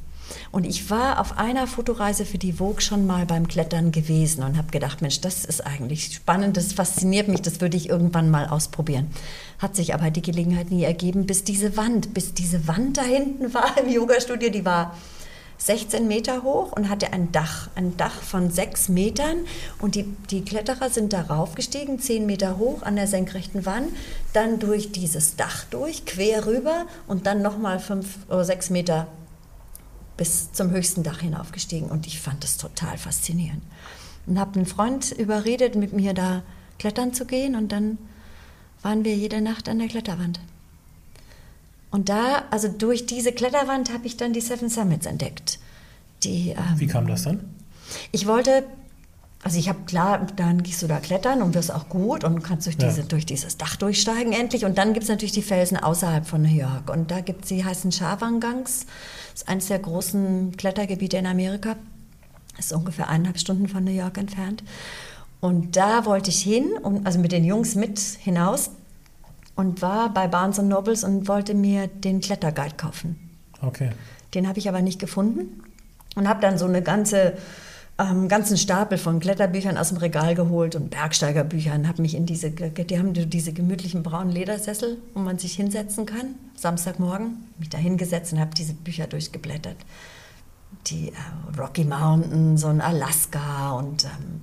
Und ich war auf einer Fotoreise für die Vogue schon mal beim Klettern gewesen und habe gedacht, Mensch, das ist eigentlich spannend, das fasziniert mich, das würde ich irgendwann mal ausprobieren. Hat sich aber die Gelegenheit nie ergeben, bis diese Wand, bis diese Wand da hinten war im Yogastudio, die war 16 Meter hoch und hatte ein Dach, ein Dach von sechs Metern. Und die, die Kletterer sind darauf gestiegen, 10 Meter hoch an der senkrechten Wand, dann durch dieses Dach durch, quer rüber und dann nochmal fünf oder sechs Meter bis zum höchsten Dach hinaufgestiegen. Und ich fand das total faszinierend. Und habe einen Freund überredet, mit mir da klettern zu gehen. Und dann waren wir jede Nacht an der Kletterwand. Und da, also durch diese Kletterwand, habe ich dann die Seven Summits entdeckt. Die, ähm, Wie kam das dann? Ich wollte, also ich habe klar, dann gehst du da klettern und wirst auch gut und kannst durch, diese, ja. durch dieses Dach durchsteigen endlich. Und dann gibt es natürlich die Felsen außerhalb von New York. Und da gibt es, die heißen Shawangangs. Das ist eines der großen Klettergebiete in Amerika. Das ist ungefähr eineinhalb Stunden von New York entfernt. Und da wollte ich hin, und, also mit den Jungs mit hinaus und war bei Barnes Nobles und wollte mir den Kletterguide kaufen. Okay. Den habe ich aber nicht gefunden und habe dann so eine ganze ähm, ganzen Stapel von Kletterbüchern aus dem Regal geholt und Bergsteigerbüchern, habe mich in diese, die haben diese gemütlichen braunen Ledersessel, wo man sich hinsetzen kann, Samstagmorgen, mich da hingesetzt und habe diese Bücher durchgeblättert. Die äh, Rocky Mountains und Alaska und ähm,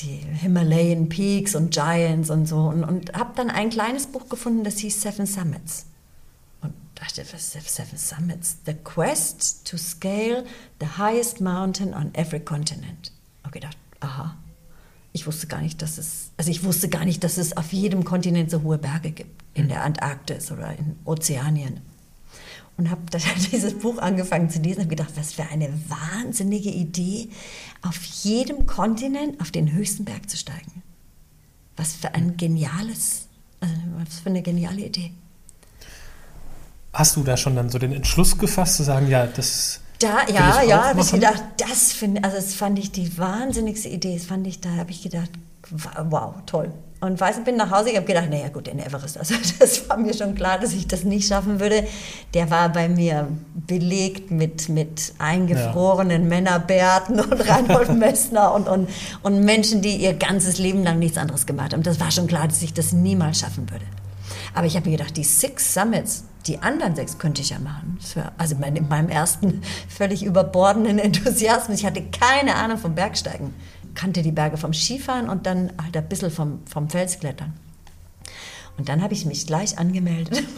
die Himalayan Peaks und Giants und so und, und habe dann ein kleines Buch gefunden, das hieß Seven Summits. Und dachte, was ist Seven Summits? The Quest to Scale the Highest Mountain on Every Continent. Und gedacht, aha, ich wusste gar nicht, dass es, also ich wusste gar nicht, dass es auf jedem Kontinent so hohe Berge gibt, in der Antarktis oder in Ozeanien und habe dieses Buch angefangen zu lesen und gedacht, was für eine wahnsinnige Idee, auf jedem Kontinent auf den höchsten Berg zu steigen. Was für ein geniales, also was für eine geniale Idee. Hast du da schon dann so den Entschluss gefasst zu sagen, ja, das da, ja, ja, habe ich gedacht, das finde, also das fand ich die wahnsinnigste Idee. Das fand ich, da habe ich gedacht, wow, toll. Und weiß, bin nach Hause, ich habe gedacht, naja gut, den Everest, also das war mir schon klar, dass ich das nicht schaffen würde. Der war bei mir belegt mit, mit eingefrorenen ja. Männerbärten und Reinhold Messner und, und, und Menschen, die ihr ganzes Leben lang nichts anderes gemacht haben. Das war schon klar, dass ich das niemals schaffen würde. Aber ich habe mir gedacht, die Six Summits, die anderen sechs könnte ich ja machen. Also in meinem ersten völlig überbordenden Enthusiasmus. Ich hatte keine Ahnung vom Bergsteigen kannte die Berge vom Skifahren und dann halt ein bisschen vom, vom Felsklettern. Und dann habe ich mich gleich angemeldet.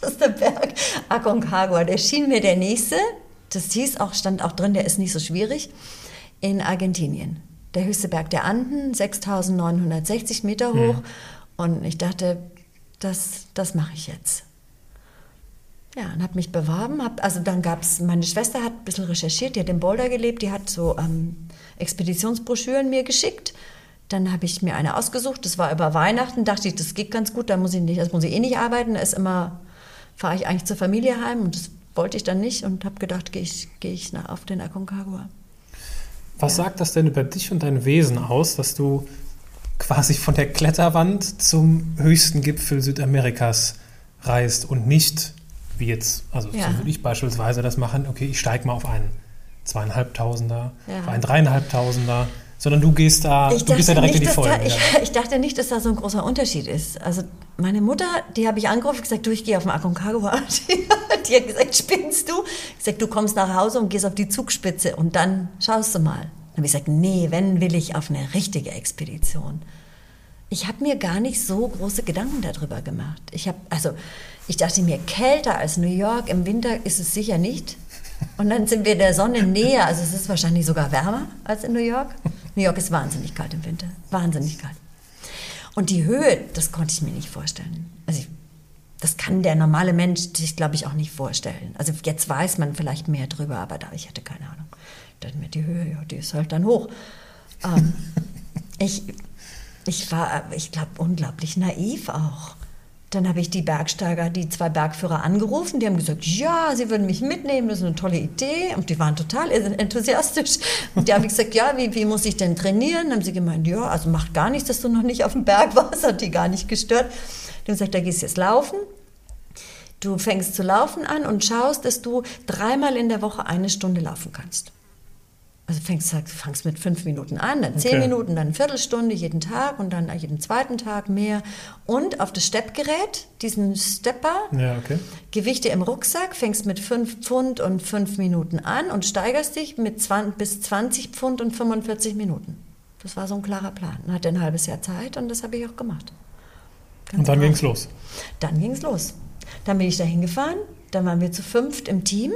Das ist der Berg Aconcagua. Der schien mir der nächste. Das hieß auch, stand auch drin, der ist nicht so schwierig. In Argentinien. Der höchste Berg der Anden, 6960 Meter hoch. Hm. Und ich dachte, das, das mache ich jetzt. Ja, und habe mich beworben. Hab, also dann gab es, meine Schwester hat ein bisschen recherchiert, die hat in Boulder gelebt, die hat so ähm, Expeditionsbroschüren mir geschickt. Dann habe ich mir eine ausgesucht, das war über Weihnachten, dachte ich, das geht ganz gut, da muss ich nicht, das muss ich eh nicht arbeiten, da ist immer, fahre ich eigentlich zur Familie heim und das wollte ich dann nicht und habe gedacht, gehe ich, geh ich nach, auf den Aconcagua. Was ja. sagt das denn über dich und dein Wesen aus, dass du quasi von der Kletterwand zum höchsten Gipfel Südamerikas reist und nicht wie jetzt, also ja. so würde ich beispielsweise das machen, okay, ich steige mal auf einen zweieinhalbtausender, ja. auf einen dreieinhalbtausender, sondern du gehst da, ich du bist ja direkt nicht, in die Folge. Da, ich, ich, dachte nicht, dass da so ein großer Unterschied ist. Also meine Mutter, die habe ich angerufen und gesagt, du, ich gehe auf den Aconcagua. Die, die hat gesagt, spinnst du? Ich gesagt, du kommst nach Hause und gehst auf die Zugspitze und dann schaust du mal. Dann habe ich gesagt, nee, wenn will ich auf eine richtige Expedition. Ich habe mir gar nicht so große Gedanken darüber gemacht. Ich habe, also ich dachte mir, kälter als New York im Winter ist es sicher nicht. Und dann sind wir der Sonne näher, also es ist wahrscheinlich sogar wärmer als in New York. New York ist wahnsinnig kalt im Winter, wahnsinnig kalt. Und die Höhe, das konnte ich mir nicht vorstellen. Also ich, das kann der normale Mensch sich, glaube ich, auch nicht vorstellen. Also jetzt weiß man vielleicht mehr drüber, aber da ich hatte keine Ahnung. Dann mir die Höhe, ja, die ist halt dann hoch. Ähm, ich, ich war, ich glaube, unglaublich naiv auch. Dann habe ich die Bergsteiger, die zwei Bergführer angerufen, die haben gesagt, ja, sie würden mich mitnehmen, das ist eine tolle Idee. Und die waren total enthusiastisch. Und die haben gesagt, ja, wie, wie muss ich denn trainieren? Dann haben sie gemeint, ja, also macht gar nichts, dass du noch nicht auf dem Berg warst, hat die gar nicht gestört. Haben gesagt, da gehst du jetzt laufen. Du fängst zu laufen an und schaust, dass du dreimal in der Woche eine Stunde laufen kannst. Also fängst, fängst mit fünf Minuten an, dann zehn okay. Minuten, dann eine Viertelstunde jeden Tag und dann jeden zweiten Tag mehr. Und auf das Steppgerät, diesen Stepper, ja, okay. Gewichte im Rucksack, fängst mit fünf Pfund und fünf Minuten an und steigerst dich mit 20, bis 20 Pfund und 45 Minuten. Das war so ein klarer Plan. Man hatte ein halbes Jahr Zeit und das habe ich auch gemacht. Ganz und dann ging es los? Dann ging es los. Dann bin ich da hingefahren, dann waren wir zu fünft im Team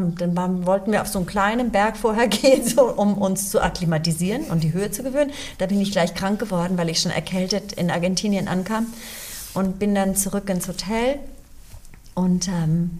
dann waren, wollten wir auf so einen kleinen Berg vorher gehen, so, um uns zu akklimatisieren und die Höhe zu gewöhnen. Da bin ich gleich krank geworden, weil ich schon erkältet in Argentinien ankam und bin dann zurück ins Hotel und ähm,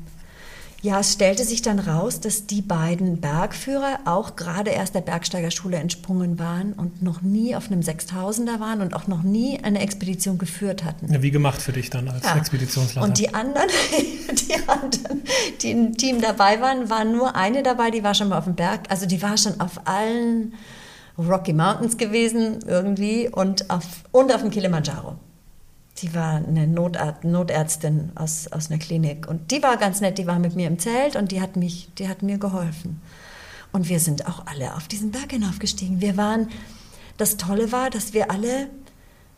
ja, es stellte sich dann raus, dass die beiden Bergführer auch gerade erst der Bergsteigerschule entsprungen waren und noch nie auf einem Sechstausender waren und auch noch nie eine Expedition geführt hatten. Ja, wie gemacht für dich dann als ja. Expeditionsleiter? Und die anderen, die anderen, die im Team dabei waren, waren nur eine dabei, die war schon mal auf dem Berg, also die war schon auf allen Rocky Mountains gewesen irgendwie und auf, und auf dem Kilimanjaro. Die war eine Notar Notärztin aus, aus einer Klinik. Und die war ganz nett, die war mit mir im Zelt und die hat, mich, die hat mir geholfen. Und wir sind auch alle auf diesen Berg hinaufgestiegen. Wir waren, das Tolle war, dass wir alle,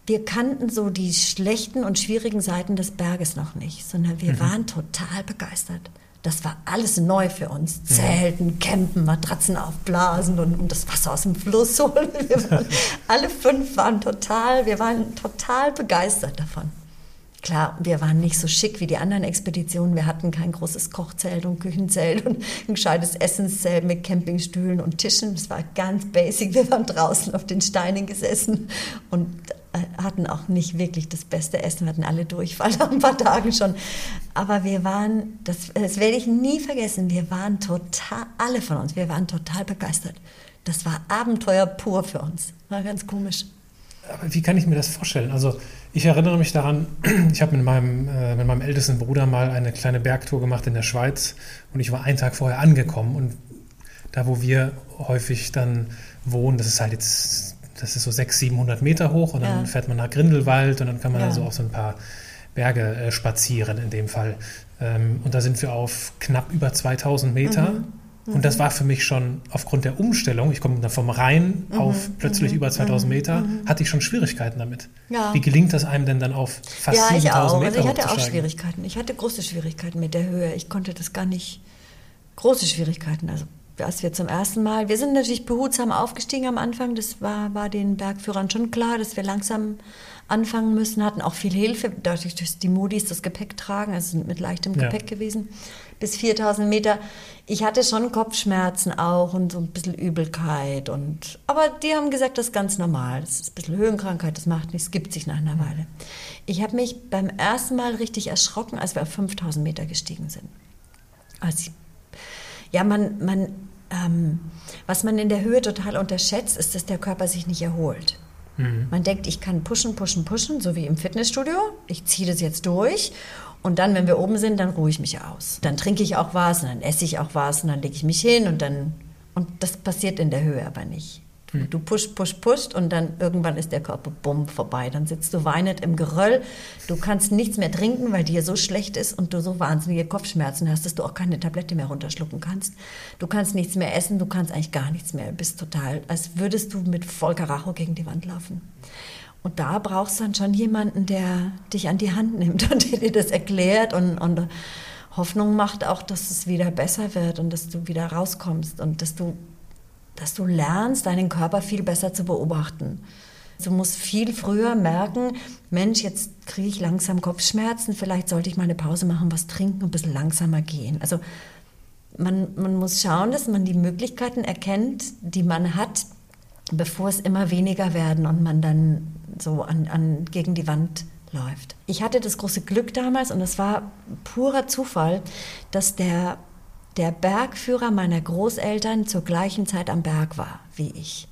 wir kannten so die schlechten und schwierigen Seiten des Berges noch nicht, sondern wir mhm. waren total begeistert. Das war alles neu für uns. Zelten, Campen, Matratzen aufblasen und, und das Wasser aus dem Fluss holen. Waren, alle fünf waren total, wir waren total begeistert davon. Klar, wir waren nicht so schick wie die anderen Expeditionen. Wir hatten kein großes Kochzelt und Küchenzelt und ein gescheites Essenszelt mit Campingstühlen und Tischen. Das war ganz basic. Wir waren draußen auf den Steinen gesessen und hatten auch nicht wirklich das beste Essen. Wir hatten alle Durchfall nach ein paar Tagen schon. Aber wir waren, das, das werde ich nie vergessen, wir waren total, alle von uns, wir waren total begeistert. Das war Abenteuer pur für uns. War ganz komisch. Aber wie kann ich mir das vorstellen? Also ich erinnere mich daran, ich habe mit meinem, äh, mit meinem ältesten Bruder mal eine kleine Bergtour gemacht in der Schweiz und ich war einen Tag vorher angekommen und da, wo wir häufig dann wohnen, das ist halt jetzt, das ist so 600, 700 Meter hoch und dann ja. fährt man nach Grindelwald und dann kann man ja. so auf so ein paar Berge äh, spazieren in dem Fall. Ähm, und da sind wir auf knapp über 2000 Meter. Mhm. Und das war für mich schon aufgrund der Umstellung, ich komme dann vom Rhein mhm, auf plötzlich mhm, über 2000 mhm, Meter, mhm. hatte ich schon Schwierigkeiten damit. Ja. Wie gelingt das einem denn dann auf fast ja, 7000 Meter Also ich hatte auch Schwierigkeiten. Ich hatte große Schwierigkeiten mit der Höhe. Ich konnte das gar nicht, große Schwierigkeiten. Also als wir zum ersten Mal, wir sind natürlich behutsam aufgestiegen am Anfang, das war, war den Bergführern schon klar, dass wir langsam anfangen müssen, hatten auch viel Hilfe, dadurch, dass die Moody's das Gepäck tragen, also sind mit leichtem ja. Gepäck gewesen bis 4000 Meter. Ich hatte schon Kopfschmerzen auch und so ein bisschen Übelkeit. Und, aber die haben gesagt, das ist ganz normal. Das ist ein bisschen Höhenkrankheit, das macht nichts, gibt sich nach einer Weile. Ich habe mich beim ersten Mal richtig erschrocken, als wir auf 5000 Meter gestiegen sind. Als ich, ja, man, man, ähm, was man in der Höhe total unterschätzt, ist, dass der Körper sich nicht erholt. Mhm. Man denkt, ich kann pushen, pushen, pushen, so wie im Fitnessstudio. Ich ziehe das jetzt durch und dann, wenn wir oben sind, dann ruhe ich mich aus. Dann trinke ich auch was und dann esse ich auch was und dann lege ich mich hin und dann. Und das passiert in der Höhe aber nicht. Du, pusht, pusht, pusht und dann irgendwann ist der Körper bumm vorbei. Dann sitzt du weinend im Geröll. Du kannst nichts mehr trinken, weil dir so schlecht ist und du so wahnsinnige Kopfschmerzen hast, dass du auch keine Tablette mehr runterschlucken kannst. Du kannst nichts mehr essen, du kannst eigentlich gar nichts mehr. Du bist total, als würdest du mit Vollkaracho gegen die Wand laufen. Und da brauchst du dann schon jemanden, der dich an die Hand nimmt und dir das erklärt und, und Hoffnung macht auch, dass es wieder besser wird und dass du wieder rauskommst und dass du, dass du lernst, deinen Körper viel besser zu beobachten. Du musst viel früher merken, Mensch, jetzt kriege ich langsam Kopfschmerzen, vielleicht sollte ich mal eine Pause machen, was trinken und ein bisschen langsamer gehen. Also man, man muss schauen, dass man die Möglichkeiten erkennt, die man hat, bevor es immer weniger werden und man dann so an, an, gegen die Wand läuft. Ich hatte das große Glück damals und es war purer Zufall, dass der, der Bergführer meiner Großeltern zur gleichen Zeit am Berg war wie ich.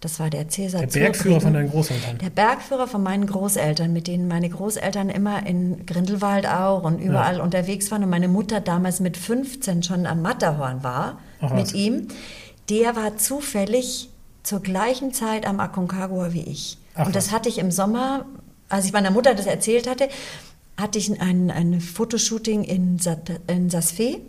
Das war der Cäsar. Der Bergführer von deinen Großeltern? Der Bergführer von meinen Großeltern, mit denen meine Großeltern immer in Grindelwald auch und überall ja. unterwegs waren und meine Mutter damals mit 15 schon am Matterhorn war Ach, mit was. ihm. Der war zufällig zur gleichen Zeit am Aconcagua wie ich. Ach, und das was. hatte ich im Sommer, als ich meiner Mutter das erzählt hatte, hatte ich ein, ein Fotoshooting in, in Sasfe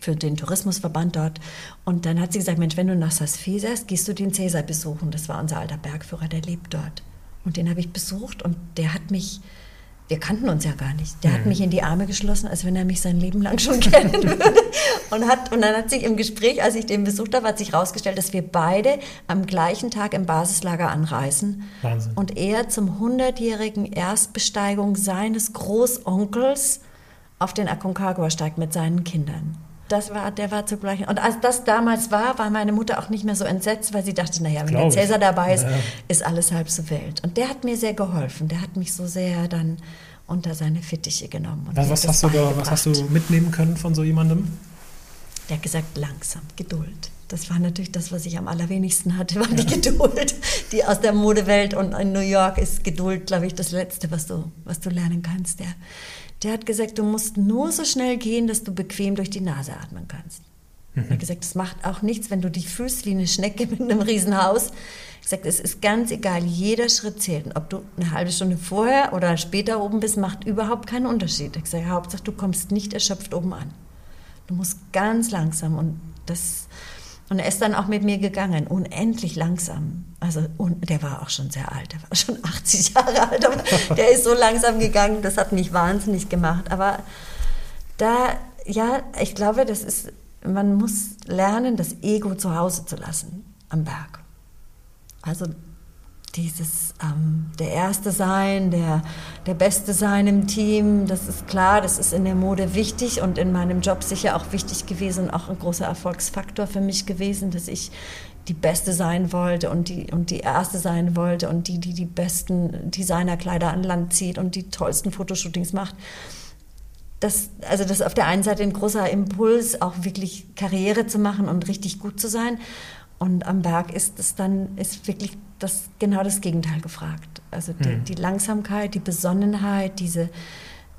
für den Tourismusverband dort. Und dann hat sie gesagt, Mensch, wenn du nach Sassfesas gehst du den Cäsar besuchen. Das war unser alter Bergführer, der lebt dort. Und den habe ich besucht und der hat mich wir kannten uns ja gar nicht. Der mhm. hat mich in die Arme geschlossen, als wenn er mich sein Leben lang schon kennen würde. Und, hat, und dann hat sich im Gespräch, als ich den besucht habe, hat sich herausgestellt, dass wir beide am gleichen Tag im Basislager anreisen. Wahnsinn. Und er zum 100-jährigen Erstbesteigung seines Großonkels auf den Aconcagua steigt mit seinen Kindern das war, der war zugleich. Und als das damals war, war meine Mutter auch nicht mehr so entsetzt, weil sie dachte, naja, wenn der Cäsar dabei ist, ja. ist alles halb so wild. Und der hat mir sehr geholfen. Der hat mich so sehr dann unter seine Fittiche genommen. was, was hast, du da, was hast du mitnehmen können von so jemandem? Der hat gesagt, langsam, Geduld. Das war natürlich das, was ich am allerwenigsten hatte, war die Geduld. Die aus der Modewelt und in New York ist Geduld, glaube ich, das Letzte, was du, was du lernen kannst. Ja. Der hat gesagt, du musst nur so schnell gehen, dass du bequem durch die Nase atmen kannst. Mhm. Er hat gesagt, es macht auch nichts, wenn du dich fühlst wie eine Schnecke mit einem Riesenhaus. Ich gesagt, es ist ganz egal, jeder Schritt zählt. Und ob du eine halbe Stunde vorher oder später oben bist, macht überhaupt keinen Unterschied. Ich sage, Hauptsache, du kommst nicht erschöpft oben an. Du musst ganz langsam und das und er ist dann auch mit mir gegangen, unendlich langsam. Also, und der war auch schon sehr alt, der war schon 80 Jahre alt, aber der ist so langsam gegangen, das hat mich wahnsinnig gemacht. Aber da, ja, ich glaube, das ist, man muss lernen, das Ego zu Hause zu lassen am Berg. Also dieses ähm, der Erste sein, der, der Beste sein im Team, das ist klar, das ist in der Mode wichtig und in meinem Job sicher auch wichtig gewesen und auch ein großer Erfolgsfaktor für mich gewesen, dass ich die Beste sein wollte und die, und die Erste sein wollte und die, die die besten Designerkleider an Land zieht und die tollsten Fotoshootings macht. Das, also das ist auf der einen Seite ein großer Impuls, auch wirklich Karriere zu machen und richtig gut zu sein. Und am Berg ist es dann ist wirklich das, genau das Gegenteil gefragt. Also die, mhm. die Langsamkeit, die Besonnenheit, diese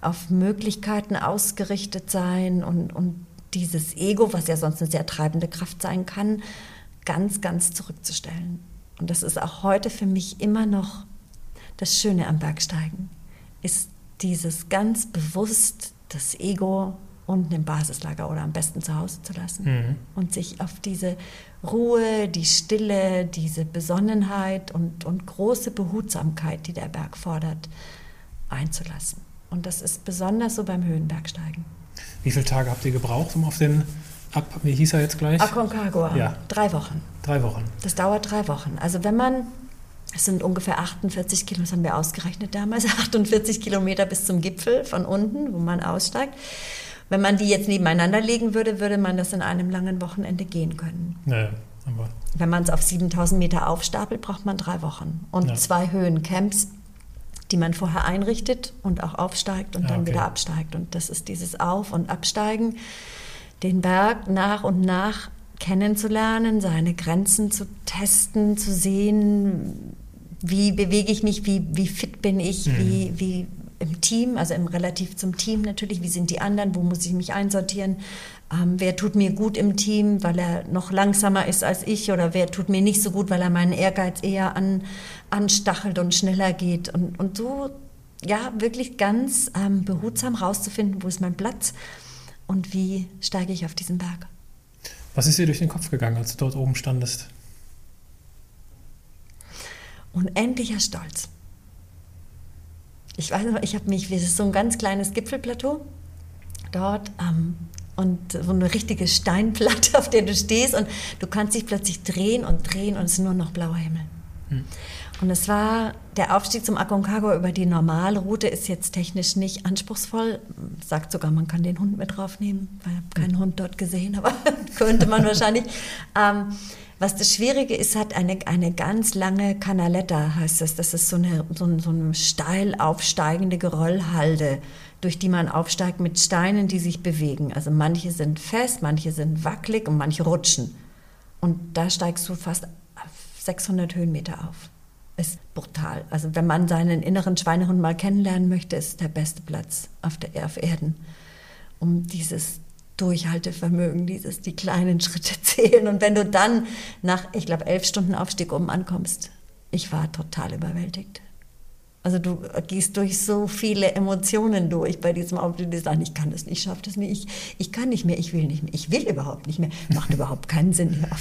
auf Möglichkeiten ausgerichtet sein und, und dieses Ego, was ja sonst eine sehr treibende Kraft sein kann, ganz, ganz zurückzustellen. Und das ist auch heute für mich immer noch das Schöne am Bergsteigen, ist dieses ganz bewusst das Ego unten im Basislager oder am besten zu Hause zu lassen mhm. und sich auf diese Ruhe, die Stille, diese Besonnenheit und, und große Behutsamkeit, die der Berg fordert, einzulassen. Und das ist besonders so beim Höhenbergsteigen. Wie viele Tage habt ihr gebraucht, um auf den Ab, wie hieß er jetzt gleich? Aconcagua. Ja. Drei Wochen. Drei Wochen. Das dauert drei Wochen. Also wenn man, es sind ungefähr 48 Kilometer, das haben wir ausgerechnet damals, 48 Kilometer bis zum Gipfel von unten, wo man aussteigt. Wenn man die jetzt nebeneinander legen würde, würde man das in einem langen Wochenende gehen können. Ja, aber Wenn man es auf 7000 Meter aufstapelt, braucht man drei Wochen. Und ja. zwei Höhencamps, die man vorher einrichtet und auch aufsteigt und ja, dann okay. wieder absteigt. Und das ist dieses Auf- und Absteigen, den Berg nach und nach kennenzulernen, seine Grenzen zu testen, zu sehen, wie bewege ich mich, wie, wie fit bin ich, mhm. wie, wie im Team, also im relativ zum Team natürlich, wie sind die anderen, wo muss ich mich einsortieren, ähm, wer tut mir gut im Team, weil er noch langsamer ist als ich oder wer tut mir nicht so gut, weil er meinen Ehrgeiz eher an, anstachelt und schneller geht und, und so ja wirklich ganz ähm, behutsam rauszufinden, wo ist mein Platz und wie steige ich auf diesen Berg. Was ist dir durch den Kopf gegangen, als du dort oben standest? Unendlicher Stolz. Ich weiß noch, ich habe mich, es ist so ein ganz kleines Gipfelplateau dort ähm, und so eine richtige Steinplatte, auf der du stehst und du kannst dich plötzlich drehen und drehen und es ist nur noch blauer Himmel. Hm. Und es war, der Aufstieg zum Aconcagua über die normale Route ist jetzt technisch nicht anspruchsvoll. Sagt sogar, man kann den Hund mit draufnehmen, weil ich habe keinen hm. Hund dort gesehen, aber könnte man wahrscheinlich. Ähm, was das Schwierige ist, hat eine, eine ganz lange Canaletta, heißt das. Das ist so eine, so, so eine steil aufsteigende Geröllhalde, durch die man aufsteigt mit Steinen, die sich bewegen. Also manche sind fest, manche sind wackelig und manche rutschen. Und da steigst du fast 600 Höhenmeter auf. Ist brutal. Also wenn man seinen inneren Schweinehund mal kennenlernen möchte, ist der beste Platz auf, der, auf Erden, um dieses Durchhaltevermögen, dieses die kleinen Schritte zählen. Und wenn du dann nach, ich glaube, elf Stunden Aufstieg oben ankommst, ich war total überwältigt. Also du gehst durch so viele Emotionen durch bei diesem Auto, die sagen, ich kann das nicht, ich schaffe das nicht, ich, ich kann nicht mehr, ich will nicht mehr, ich will überhaupt nicht mehr. Macht überhaupt keinen Sinn.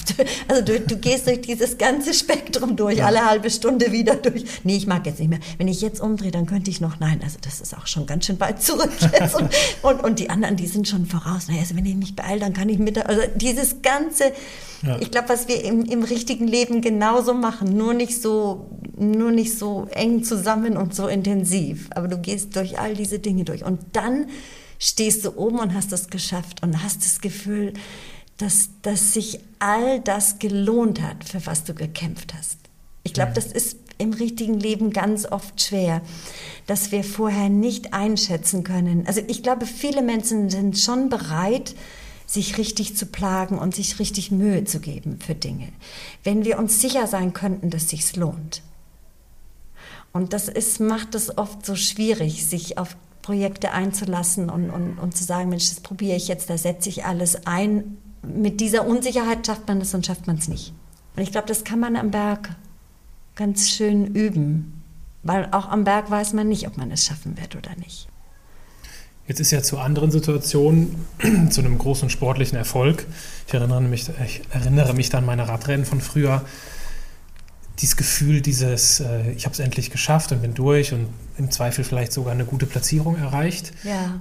Also du, du gehst durch dieses ganze Spektrum durch, ja. alle halbe Stunde wieder durch. Nee, ich mag jetzt nicht mehr. Wenn ich jetzt umdrehe, dann könnte ich noch, nein, also das ist auch schon ganz schön weit zurück jetzt. Und, und, und die anderen, die sind schon voraus. Naja, also wenn ich mich beeile, dann kann ich mit, also dieses ganze, ja. ich glaube, was wir im, im richtigen Leben genauso machen, nur nicht so, nur nicht so eng zusammen und so intensiv. Aber du gehst durch all diese Dinge durch. Und dann stehst du oben und hast das geschafft und hast das Gefühl, dass, dass sich all das gelohnt hat, für was du gekämpft hast. Ich glaube, das ist im richtigen Leben ganz oft schwer, dass wir vorher nicht einschätzen können. Also ich glaube, viele Menschen sind schon bereit, sich richtig zu plagen und sich richtig Mühe zu geben für Dinge, wenn wir uns sicher sein könnten, dass sich's lohnt. Und das ist, macht es oft so schwierig, sich auf Projekte einzulassen und, und, und zu sagen, Mensch, das probiere ich jetzt, da setze ich alles ein. Mit dieser Unsicherheit schafft man das und schafft man es nicht. Und ich glaube, das kann man am Berg ganz schön üben, weil auch am Berg weiß man nicht, ob man es schaffen wird oder nicht. Jetzt ist ja zu anderen Situationen, zu einem großen sportlichen Erfolg. Ich erinnere mich, ich erinnere mich an meine Radrennen von früher dieses Gefühl, dieses, äh, ich habe es endlich geschafft und bin durch und im Zweifel vielleicht sogar eine gute Platzierung erreicht. Ja.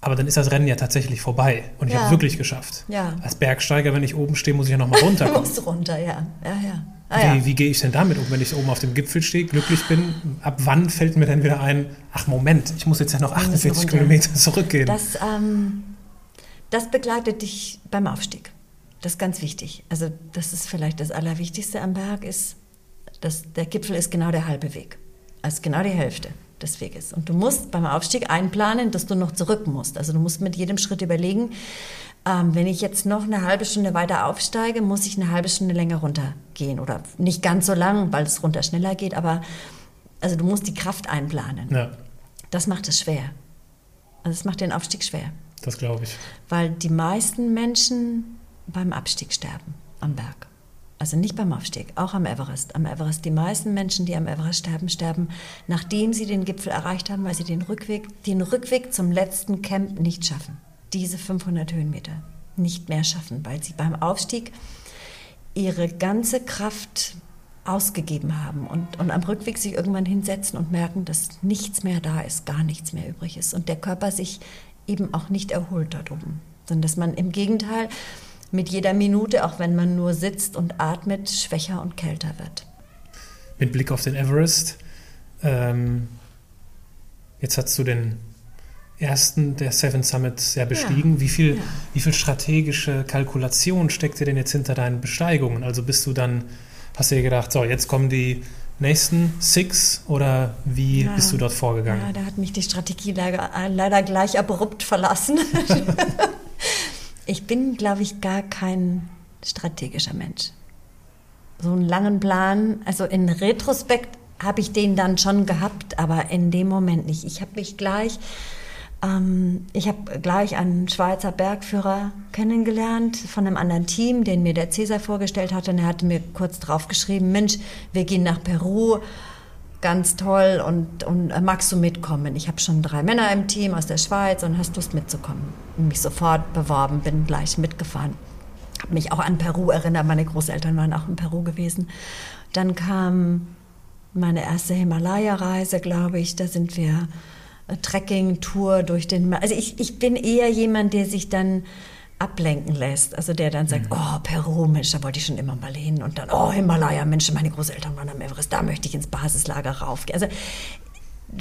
Aber dann ist das Rennen ja tatsächlich vorbei und ich ja. habe wirklich geschafft. Ja. Als Bergsteiger, wenn ich oben stehe, muss ich ja nochmal runterkommen. du musst runter, ja. ja, ja. Ah, wie, ja. wie gehe ich denn damit um, wenn ich oben auf dem Gipfel stehe, glücklich bin? Ab wann fällt mir dann wieder ein, ach Moment, ich muss jetzt ja noch 48 Kilometer zurückgehen? Das, ähm, das begleitet dich beim Aufstieg. Das ist ganz wichtig. Also das ist vielleicht das Allerwichtigste am Berg, ist das, der Gipfel ist genau der halbe Weg. Also genau die Hälfte des Weges. Und du musst beim Aufstieg einplanen, dass du noch zurück musst. Also du musst mit jedem Schritt überlegen, ähm, wenn ich jetzt noch eine halbe Stunde weiter aufsteige, muss ich eine halbe Stunde länger runtergehen. Oder nicht ganz so lang, weil es runter schneller geht, aber also du musst die Kraft einplanen. Ja. Das macht es schwer. Also es macht den Aufstieg schwer. Das glaube ich. Weil die meisten Menschen beim Abstieg sterben am Berg. Also nicht beim Aufstieg, auch am Everest. Am Everest, die meisten Menschen, die am Everest sterben, sterben, nachdem sie den Gipfel erreicht haben, weil sie den Rückweg, den Rückweg zum letzten Camp nicht schaffen. Diese 500 Höhenmeter nicht mehr schaffen, weil sie beim Aufstieg ihre ganze Kraft ausgegeben haben und, und am Rückweg sich irgendwann hinsetzen und merken, dass nichts mehr da ist, gar nichts mehr übrig ist und der Körper sich eben auch nicht erholt dort oben, sondern dass man im Gegenteil mit jeder Minute, auch wenn man nur sitzt und atmet, schwächer und kälter wird. Mit Blick auf den Everest, ähm, jetzt hast du den ersten der Seven Summits ja bestiegen. Ja, wie, viel, ja. wie viel strategische Kalkulation steckt dir denn jetzt hinter deinen Besteigungen? Also bist du dann, hast du dir gedacht, so, jetzt kommen die nächsten Six oder wie ja, bist du dort vorgegangen? Ja, da hat mich die Strategie leider, leider gleich abrupt verlassen. Ich bin, glaube ich, gar kein strategischer Mensch. So einen langen Plan, also in Retrospekt habe ich den dann schon gehabt, aber in dem Moment nicht. Ich habe mich gleich, ähm, ich habe gleich einen Schweizer Bergführer kennengelernt von einem anderen Team, den mir der Cäsar vorgestellt hatte. Und er hatte mir kurz drauf geschrieben, Mensch, wir gehen nach Peru ganz toll und, und äh, magst du mitkommen? Ich habe schon drei Männer im Team aus der Schweiz und hast Lust mitzukommen? Und mich sofort beworben, bin gleich mitgefahren. Habe mich auch an Peru erinnert, meine Großeltern waren auch in Peru gewesen. Dann kam meine erste Himalaya-Reise, glaube ich, da sind wir Trekking-Tour durch den... Also ich, ich bin eher jemand, der sich dann ablenken lässt. Also der dann sagt, mhm. oh, Peru, Mensch, da wollte ich schon immer mal hin. Und dann, oh, Himalaya, Mensch, meine Großeltern waren am Everest, da möchte ich ins Basislager raufgehen. Also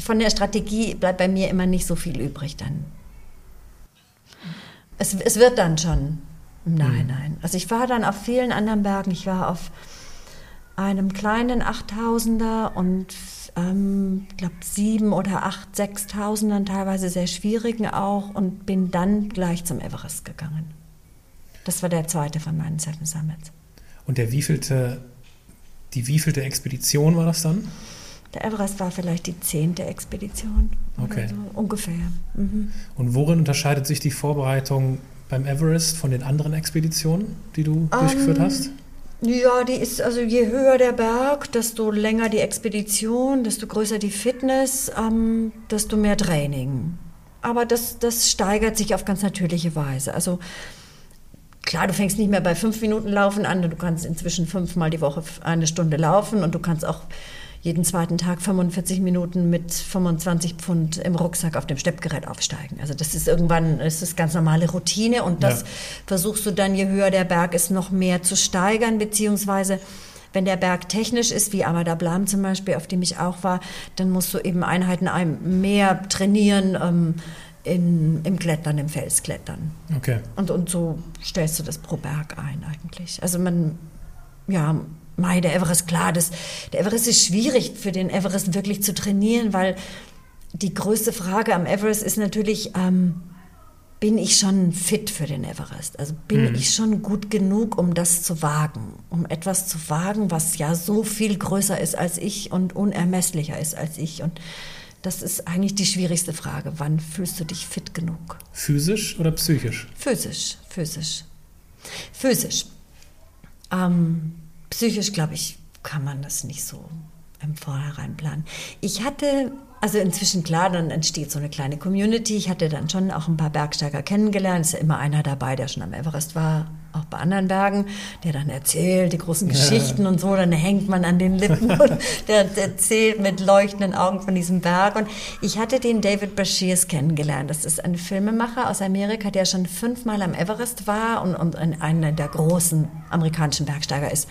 von der Strategie bleibt bei mir immer nicht so viel übrig dann. Es, es wird dann schon Nein, mhm. nein. Also ich war dann auf vielen anderen Bergen. Ich war auf einem kleinen 8000er und ähm, glaube sieben oder acht, sechstausendern, teilweise sehr schwierigen auch und bin dann gleich zum Everest gegangen. Das war der zweite von meinen Seven Summits. Und der wievielte, die wievielte Expedition war das dann? Der Everest war vielleicht die zehnte Expedition. Okay. So, ungefähr. Mhm. Und worin unterscheidet sich die Vorbereitung beim Everest von den anderen Expeditionen, die du um, durchgeführt hast? Ja, die ist, also je höher der Berg, desto länger die Expedition, desto größer die Fitness, ähm, desto mehr Training. Aber das, das steigert sich auf ganz natürliche Weise. Also klar, du fängst nicht mehr bei fünf Minuten Laufen an, du kannst inzwischen fünfmal die Woche eine Stunde laufen und du kannst auch jeden zweiten Tag 45 Minuten mit 25 Pfund im Rucksack auf dem Steppgerät aufsteigen. Also das ist irgendwann, das ist ganz normale Routine und das ja. versuchst du dann, je höher der Berg ist, noch mehr zu steigern, beziehungsweise wenn der Berg technisch ist, wie Amada Blam zum Beispiel, auf dem ich auch war, dann musst du eben Einheiten mehr trainieren ähm, in, im Klettern, im Felsklettern. Okay. Und, und so stellst du das pro Berg ein eigentlich. Also man, ja, Mai, der Everest, klar, das, der Everest ist schwierig für den Everest wirklich zu trainieren, weil die größte Frage am Everest ist natürlich, ähm, bin ich schon fit für den Everest? Also bin mhm. ich schon gut genug, um das zu wagen, um etwas zu wagen, was ja so viel größer ist als ich und unermesslicher ist als ich. Und das ist eigentlich die schwierigste Frage. Wann fühlst du dich fit genug? Physisch oder psychisch? Physisch, physisch. Physisch. Ähm, psychisch, glaube ich, kann man das nicht so im Vorhinein planen. Ich hatte, also inzwischen klar, dann entsteht so eine kleine Community. Ich hatte dann schon auch ein paar Bergsteiger kennengelernt. Es ist ja immer einer dabei, der schon am Everest war, auch bei anderen Bergen, der dann erzählt die großen Geschichten ja. und so. Dann hängt man an den Lippen und der erzählt mit leuchtenden Augen von diesem Berg. Und ich hatte den David Bashirs kennengelernt. Das ist ein Filmemacher aus Amerika, der schon fünfmal am Everest war und, und einer der großen amerikanischen Bergsteiger ist.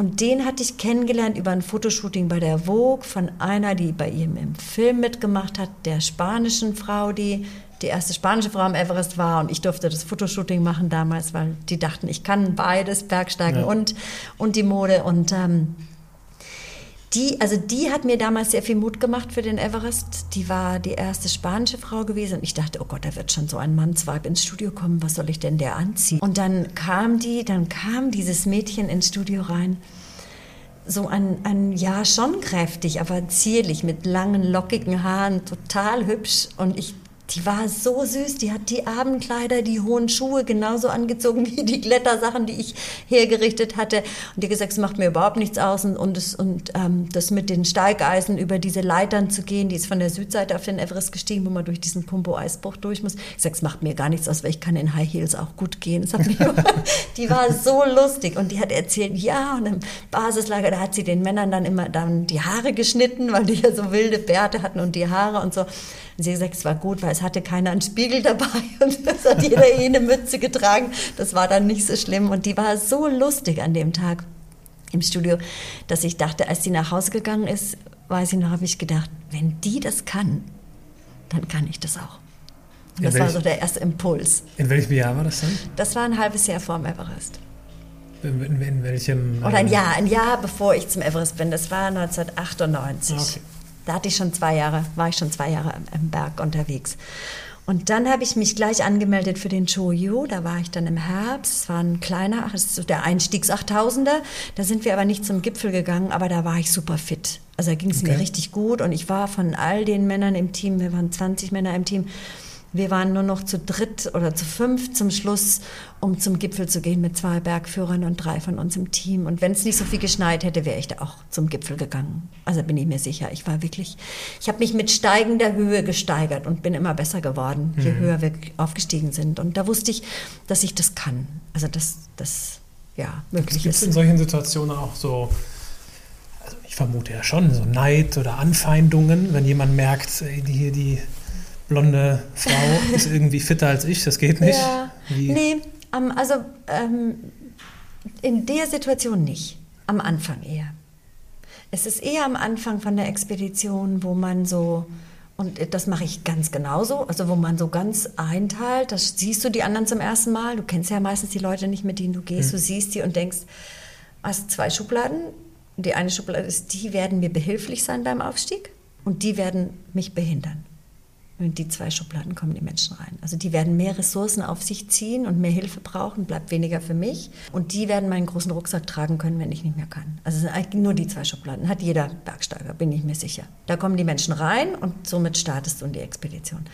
Und den hatte ich kennengelernt über ein Fotoshooting bei der Vogue von einer, die bei ihm im Film mitgemacht hat, der spanischen Frau, die die erste spanische Frau am Everest war. Und ich durfte das Fotoshooting machen damals, weil die dachten, ich kann beides, Bergsteigen ja. und, und die Mode. Und ähm, die, also die hat mir damals sehr viel Mut gemacht für den Everest. Die war die erste spanische Frau gewesen. Und ich dachte, oh Gott, da wird schon so ein Mannsweib ins Studio kommen. Was soll ich denn der anziehen? Und dann kam die, dann kam dieses Mädchen ins Studio rein. So ein, ein ja schon kräftig, aber zierlich mit langen lockigen Haaren, total hübsch. Und ich die war so süß, die hat die Abendkleider, die hohen Schuhe genauso angezogen wie die Klettersachen, die ich hergerichtet hatte. Und die gesagt, es macht mir überhaupt nichts aus. Und, und, das, und ähm, das mit den Steigeisen über diese Leitern zu gehen, die ist von der Südseite auf den Everest gestiegen, wo man durch diesen Pumbo-Eisbruch durch muss. Ich sage, es macht mir gar nichts aus, weil ich kann in High Heels auch gut gehen. die war so lustig und die hat erzählt, ja, und im Basislager, da hat sie den Männern dann immer dann die Haare geschnitten, weil die ja so wilde Bärte hatten und die Haare und so. Und sie hat gesagt, es war gut, weil es hatte keiner einen Spiegel dabei und es hat jeder eh eine Mütze getragen. Das war dann nicht so schlimm. Und die war so lustig an dem Tag im Studio, dass ich dachte, als sie nach Hause gegangen ist, weiß ich noch, habe ich gedacht, wenn die das kann, dann kann ich das auch. Und das welch, war so der erste Impuls. In welchem Jahr war das dann? Das war ein halbes Jahr vor dem Everest. In, in, in welchem? Oder ein Jahr, ein Jahr bevor ich zum Everest bin. Das war 1998. Okay. Da hatte ich schon zwei Jahre, war ich schon zwei Jahre im Berg unterwegs. Und dann habe ich mich gleich angemeldet für den Choyu. Da war ich dann im Herbst. Es war ein kleiner, das ist so der Einstiegs-8000er. Da sind wir aber nicht zum Gipfel gegangen, aber da war ich super fit. Also da ging es okay. mir richtig gut. Und ich war von all den Männern im Team, wir waren 20 Männer im Team, wir waren nur noch zu dritt oder zu fünf zum Schluss, um zum Gipfel zu gehen mit zwei Bergführern und drei von uns im Team. Und wenn es nicht so viel geschneit hätte, wäre ich da auch zum Gipfel gegangen. Also bin ich mir sicher. Ich war wirklich, ich habe mich mit steigender Höhe gesteigert und bin immer besser geworden, je mhm. höher wir aufgestiegen sind. Und da wusste ich, dass ich das kann. Also dass das ja möglich Gibt es in solchen Situationen auch so also ich vermute ja schon, so Neid oder Anfeindungen, wenn jemand merkt, die hier die blonde Frau ist irgendwie fitter als ich, das geht nicht. Ja, Wie? Nee, um, also ähm, in der Situation nicht. Am Anfang eher. Es ist eher am Anfang von der Expedition, wo man so, und das mache ich ganz genauso, also wo man so ganz einteilt, das siehst du die anderen zum ersten Mal, du kennst ja meistens die Leute nicht, mit denen du gehst, mhm. du siehst die und denkst, hast zwei Schubladen. Die eine Schublade ist, die werden mir behilflich sein beim Aufstieg und die werden mich behindern. In die zwei Schubladen kommen die Menschen rein. Also die werden mehr Ressourcen auf sich ziehen und mehr Hilfe brauchen, bleibt weniger für mich. Und die werden meinen großen Rucksack tragen können, wenn ich nicht mehr kann. Also es sind eigentlich nur die zwei Schubladen. Hat jeder Bergsteiger, bin ich mir sicher. Da kommen die Menschen rein und somit startest du in die Expedition.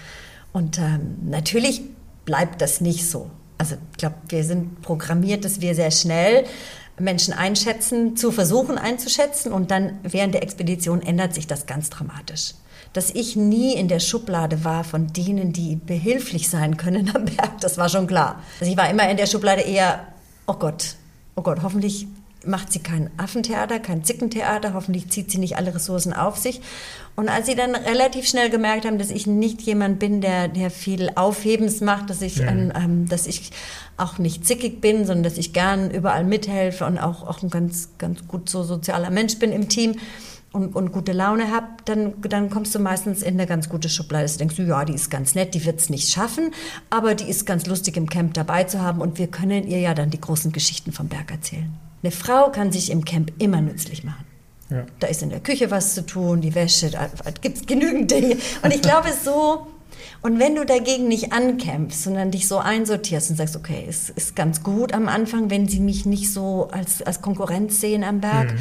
Und ähm, natürlich bleibt das nicht so. Also ich glaube, wir sind programmiert, dass wir sehr schnell Menschen einschätzen, zu versuchen einzuschätzen und dann während der Expedition ändert sich das ganz dramatisch. Dass ich nie in der Schublade war von denen, die behilflich sein können am Berg, das war schon klar. Also ich war immer in der Schublade eher, oh Gott, oh Gott, hoffentlich macht sie kein Affentheater, kein Zickentheater, hoffentlich zieht sie nicht alle Ressourcen auf sich. Und als sie dann relativ schnell gemerkt haben, dass ich nicht jemand bin, der, der viel Aufhebens macht, dass ich, mhm. ähm, dass ich auch nicht zickig bin, sondern dass ich gern überall mithelfe und auch, auch ein ganz, ganz gut so sozialer Mensch bin im Team und, und gute Laune habe, dann, dann kommst du meistens in eine ganz gute Schublade. Du denkst ja, die ist ganz nett, die wird es nicht schaffen, aber die ist ganz lustig im Camp dabei zu haben und wir können ihr ja dann die großen Geschichten vom Berg erzählen. Eine Frau kann sich im Camp immer nützlich machen. Ja. Da ist in der Küche was zu tun, die Wäsche, da gibt es genügend Dinge. Und ich glaube, so, und wenn du dagegen nicht ankämpfst, sondern dich so einsortierst und sagst, okay, es ist ganz gut am Anfang, wenn sie mich nicht so als, als Konkurrenz sehen am Berg, mhm.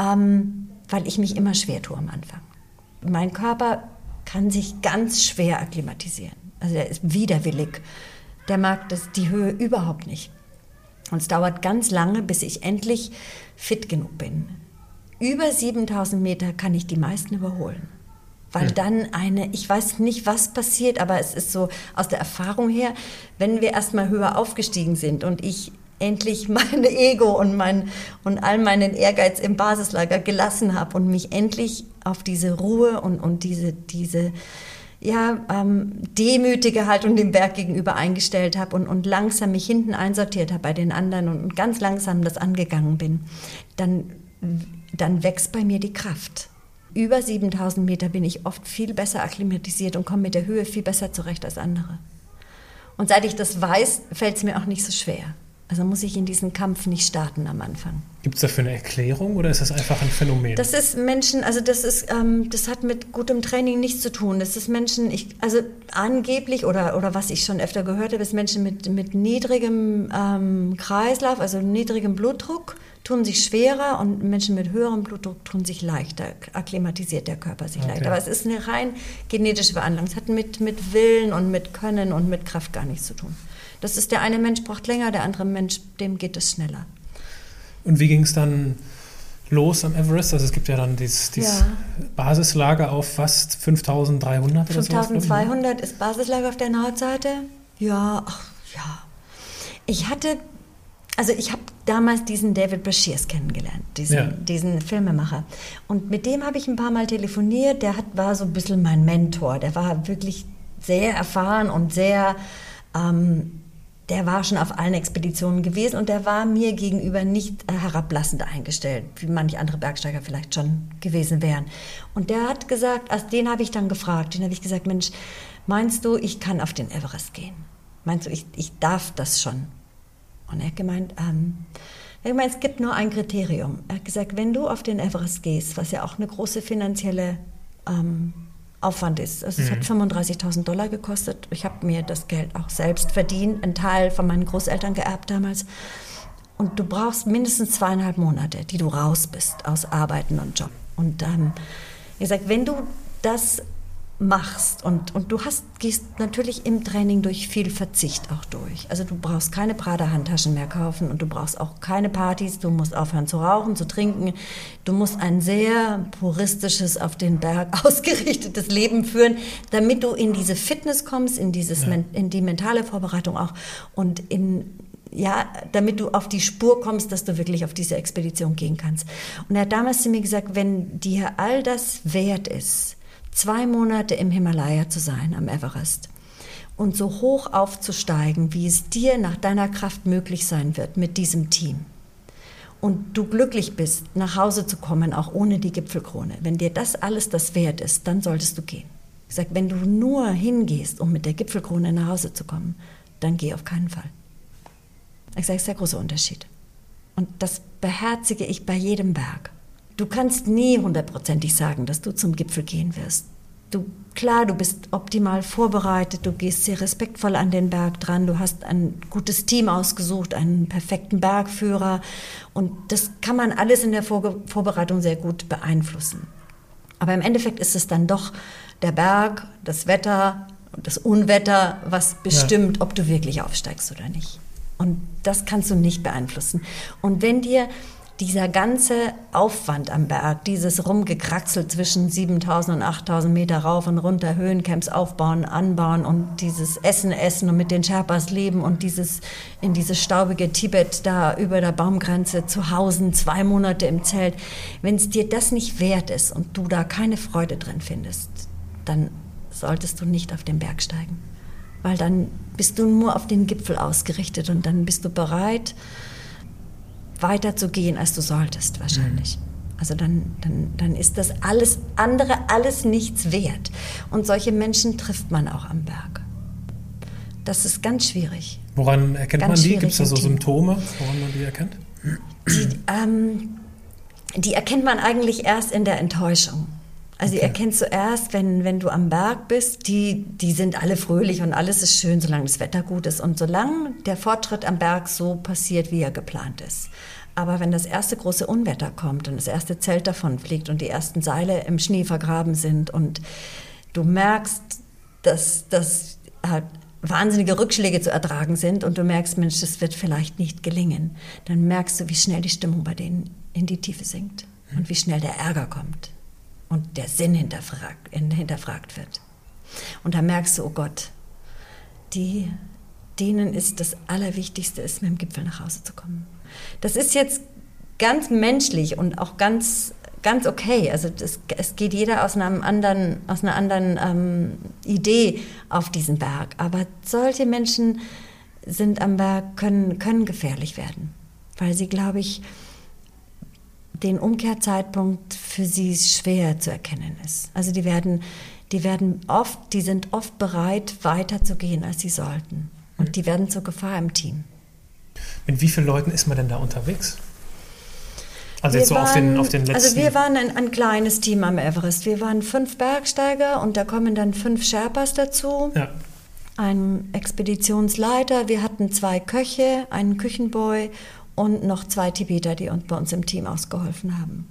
ähm, weil ich mich immer schwer tue am Anfang. Mein Körper kann sich ganz schwer akklimatisieren. Also er ist widerwillig. Der mag das, die Höhe überhaupt nicht. Und es dauert ganz lange, bis ich endlich fit genug bin. Über 7000 Meter kann ich die meisten überholen. Weil hm. dann eine, ich weiß nicht, was passiert, aber es ist so aus der Erfahrung her, wenn wir erstmal höher aufgestiegen sind und ich endlich mein Ego und, mein, und all meinen Ehrgeiz im Basislager gelassen habe und mich endlich auf diese Ruhe und, und diese, diese ja, ähm, demütige Haltung dem Berg gegenüber eingestellt habe und, und langsam mich hinten einsortiert habe bei den anderen und, ganz langsam das angegangen bin, dann, dann wächst bei mir die Kraft. Über 7000 Meter bin ich oft viel besser akklimatisiert und komme mit der Höhe viel besser zurecht als andere. Und seit ich das weiß, fällt es mir auch nicht so schwer. Also muss ich in diesen Kampf nicht starten am Anfang. Gibt es dafür eine Erklärung oder ist das einfach ein Phänomen? Das ist Menschen, also das ist, ähm, das hat mit gutem Training nichts zu tun. Das ist Menschen, ich, also angeblich oder, oder was ich schon öfter gehört habe, ist Menschen mit, mit niedrigem ähm, Kreislauf, also niedrigem Blutdruck, tun sich schwerer und Menschen mit höherem Blutdruck tun sich leichter, akklimatisiert der Körper sich okay. leichter. Aber es ist eine rein genetische Behandlung. Es hat mit, mit Willen und mit Können und mit Kraft gar nichts zu tun. Das ist der eine Mensch braucht länger, der andere Mensch, dem geht es schneller. Und wie ging es dann los am Everest? Also es gibt ja dann dieses, dieses ja. Basislager auf fast 5300 oder 5200 ist Basislager auf der Nordseite. Ja, ach, ja. Ich hatte, also ich habe damals diesen David Bashirs kennengelernt, diesen, ja. diesen Filmemacher. Und mit dem habe ich ein paar Mal telefoniert. Der hat, war so ein bisschen mein Mentor. Der war wirklich sehr erfahren und sehr ähm, der war schon auf allen Expeditionen gewesen und der war mir gegenüber nicht äh, herablassend eingestellt, wie manche andere Bergsteiger vielleicht schon gewesen wären. Und der hat gesagt, also den habe ich dann gefragt, den habe ich gesagt, Mensch, meinst du, ich kann auf den Everest gehen? Meinst du, ich, ich darf das schon? Und er hat gemeint, ähm, er hat gemeint, es gibt nur ein Kriterium. Er hat gesagt, wenn du auf den Everest gehst, was ja auch eine große finanzielle ähm, Aufwand ist. Also mhm. es hat 35.000 mhm. Dollar gekostet. Ich habe mir das Geld auch selbst verdient, einen Teil von meinen Großeltern geerbt damals. Und du brauchst mindestens zweieinhalb Monate, die du raus bist aus Arbeiten und Job. Und ähm, ihr sagt, wenn du das machst und, und du hast, gehst natürlich im Training durch viel Verzicht auch durch. Also du brauchst keine Prada-Handtaschen mehr kaufen und du brauchst auch keine Partys, du musst aufhören zu rauchen, zu trinken. Du musst ein sehr puristisches, auf den Berg ausgerichtetes Leben führen, damit du in diese Fitness kommst, in, dieses, ja. in die mentale Vorbereitung auch und in ja, damit du auf die Spur kommst, dass du wirklich auf diese Expedition gehen kannst. Und er hat damals zu mir gesagt, wenn dir all das wert ist, zwei Monate im Himalaya zu sein, am Everest, und so hoch aufzusteigen, wie es dir nach deiner Kraft möglich sein wird mit diesem Team. Und du glücklich bist, nach Hause zu kommen, auch ohne die Gipfelkrone. Wenn dir das alles das wert ist, dann solltest du gehen. Ich sage, wenn du nur hingehst, um mit der Gipfelkrone nach Hause zu kommen, dann geh auf keinen Fall. Ich sage, es ist der große Unterschied. Und das beherzige ich bei jedem Berg. Du kannst nie hundertprozentig sagen, dass du zum Gipfel gehen wirst. Du, klar, du bist optimal vorbereitet, du gehst sehr respektvoll an den Berg dran, du hast ein gutes Team ausgesucht, einen perfekten Bergführer und das kann man alles in der Vor Vorbereitung sehr gut beeinflussen. Aber im Endeffekt ist es dann doch der Berg, das Wetter, das Unwetter, was bestimmt, ja. ob du wirklich aufsteigst oder nicht. Und das kannst du nicht beeinflussen. Und wenn dir dieser ganze Aufwand am Berg, dieses Rumgekraxel zwischen 7000 und 8000 Meter rauf und runter, Höhencamps aufbauen, anbauen und dieses Essen essen und mit den Sherpas leben und dieses in dieses staubige Tibet da über der Baumgrenze zu Hause, zwei Monate im Zelt, wenn es dir das nicht wert ist und du da keine Freude drin findest, dann solltest du nicht auf den Berg steigen, weil dann bist du nur auf den Gipfel ausgerichtet und dann bist du bereit, weiter zu gehen, als du solltest, wahrscheinlich. Mhm. Also dann, dann, dann ist das alles andere alles nichts wert. Und solche Menschen trifft man auch am Berg. Das ist ganz schwierig. Woran erkennt ganz man die? Gibt es da so Symptome, woran man die erkennt? Die, ähm, die erkennt man eigentlich erst in der Enttäuschung. Also okay. ihr erkennt zuerst, wenn, wenn du am Berg bist, die, die sind alle fröhlich und alles ist schön, solange das Wetter gut ist und solange der Fortschritt am Berg so passiert, wie er geplant ist. Aber wenn das erste große Unwetter kommt und das erste Zelt davon fliegt und die ersten Seile im Schnee vergraben sind und du merkst, dass das halt wahnsinnige Rückschläge zu ertragen sind und du merkst, Mensch, das wird vielleicht nicht gelingen, dann merkst du, wie schnell die Stimmung bei denen in die Tiefe sinkt und wie schnell der Ärger kommt und der Sinn hinterfragt, hinterfragt wird. Und da merkst du, oh Gott, die, denen ist das Allerwichtigste, ist mit dem Gipfel nach Hause zu kommen. Das ist jetzt ganz menschlich und auch ganz, ganz okay. Also das, es geht jeder aus, einem anderen, aus einer anderen ähm, Idee auf diesen Berg. Aber solche Menschen sind am Berg, können, können gefährlich werden, weil sie, glaube ich, den Umkehrzeitpunkt für sie schwer zu erkennen ist. Also die werden, die werden oft, die sind oft bereit, weiterzugehen, als sie sollten. Und mhm. die werden zur Gefahr im Team. Mit wie vielen Leuten ist man denn da unterwegs? Also wir jetzt so waren, auf, den, auf den letzten... Also wir waren ein, ein, kleines Team am Everest. Wir waren fünf Bergsteiger und da kommen dann fünf Sherpas dazu. Ja. Ein Expeditionsleiter, wir hatten zwei Köche, einen Küchenboy und noch zwei Tibeter, die uns bei uns im Team ausgeholfen haben.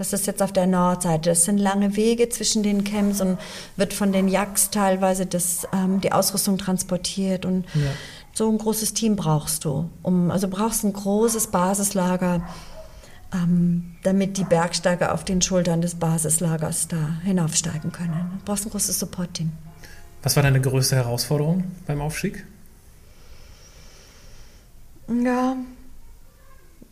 Das ist jetzt auf der Nordseite. Das sind lange Wege zwischen den Camps und wird von den Yaks teilweise das, ähm, die Ausrüstung transportiert. Und ja. so ein großes Team brauchst du. Um, also brauchst ein großes Basislager, ähm, damit die Bergsteiger auf den Schultern des Basislagers da hinaufsteigen können. Du brauchst ein großes Support-Team. Was war deine größte Herausforderung beim Aufstieg? Ja,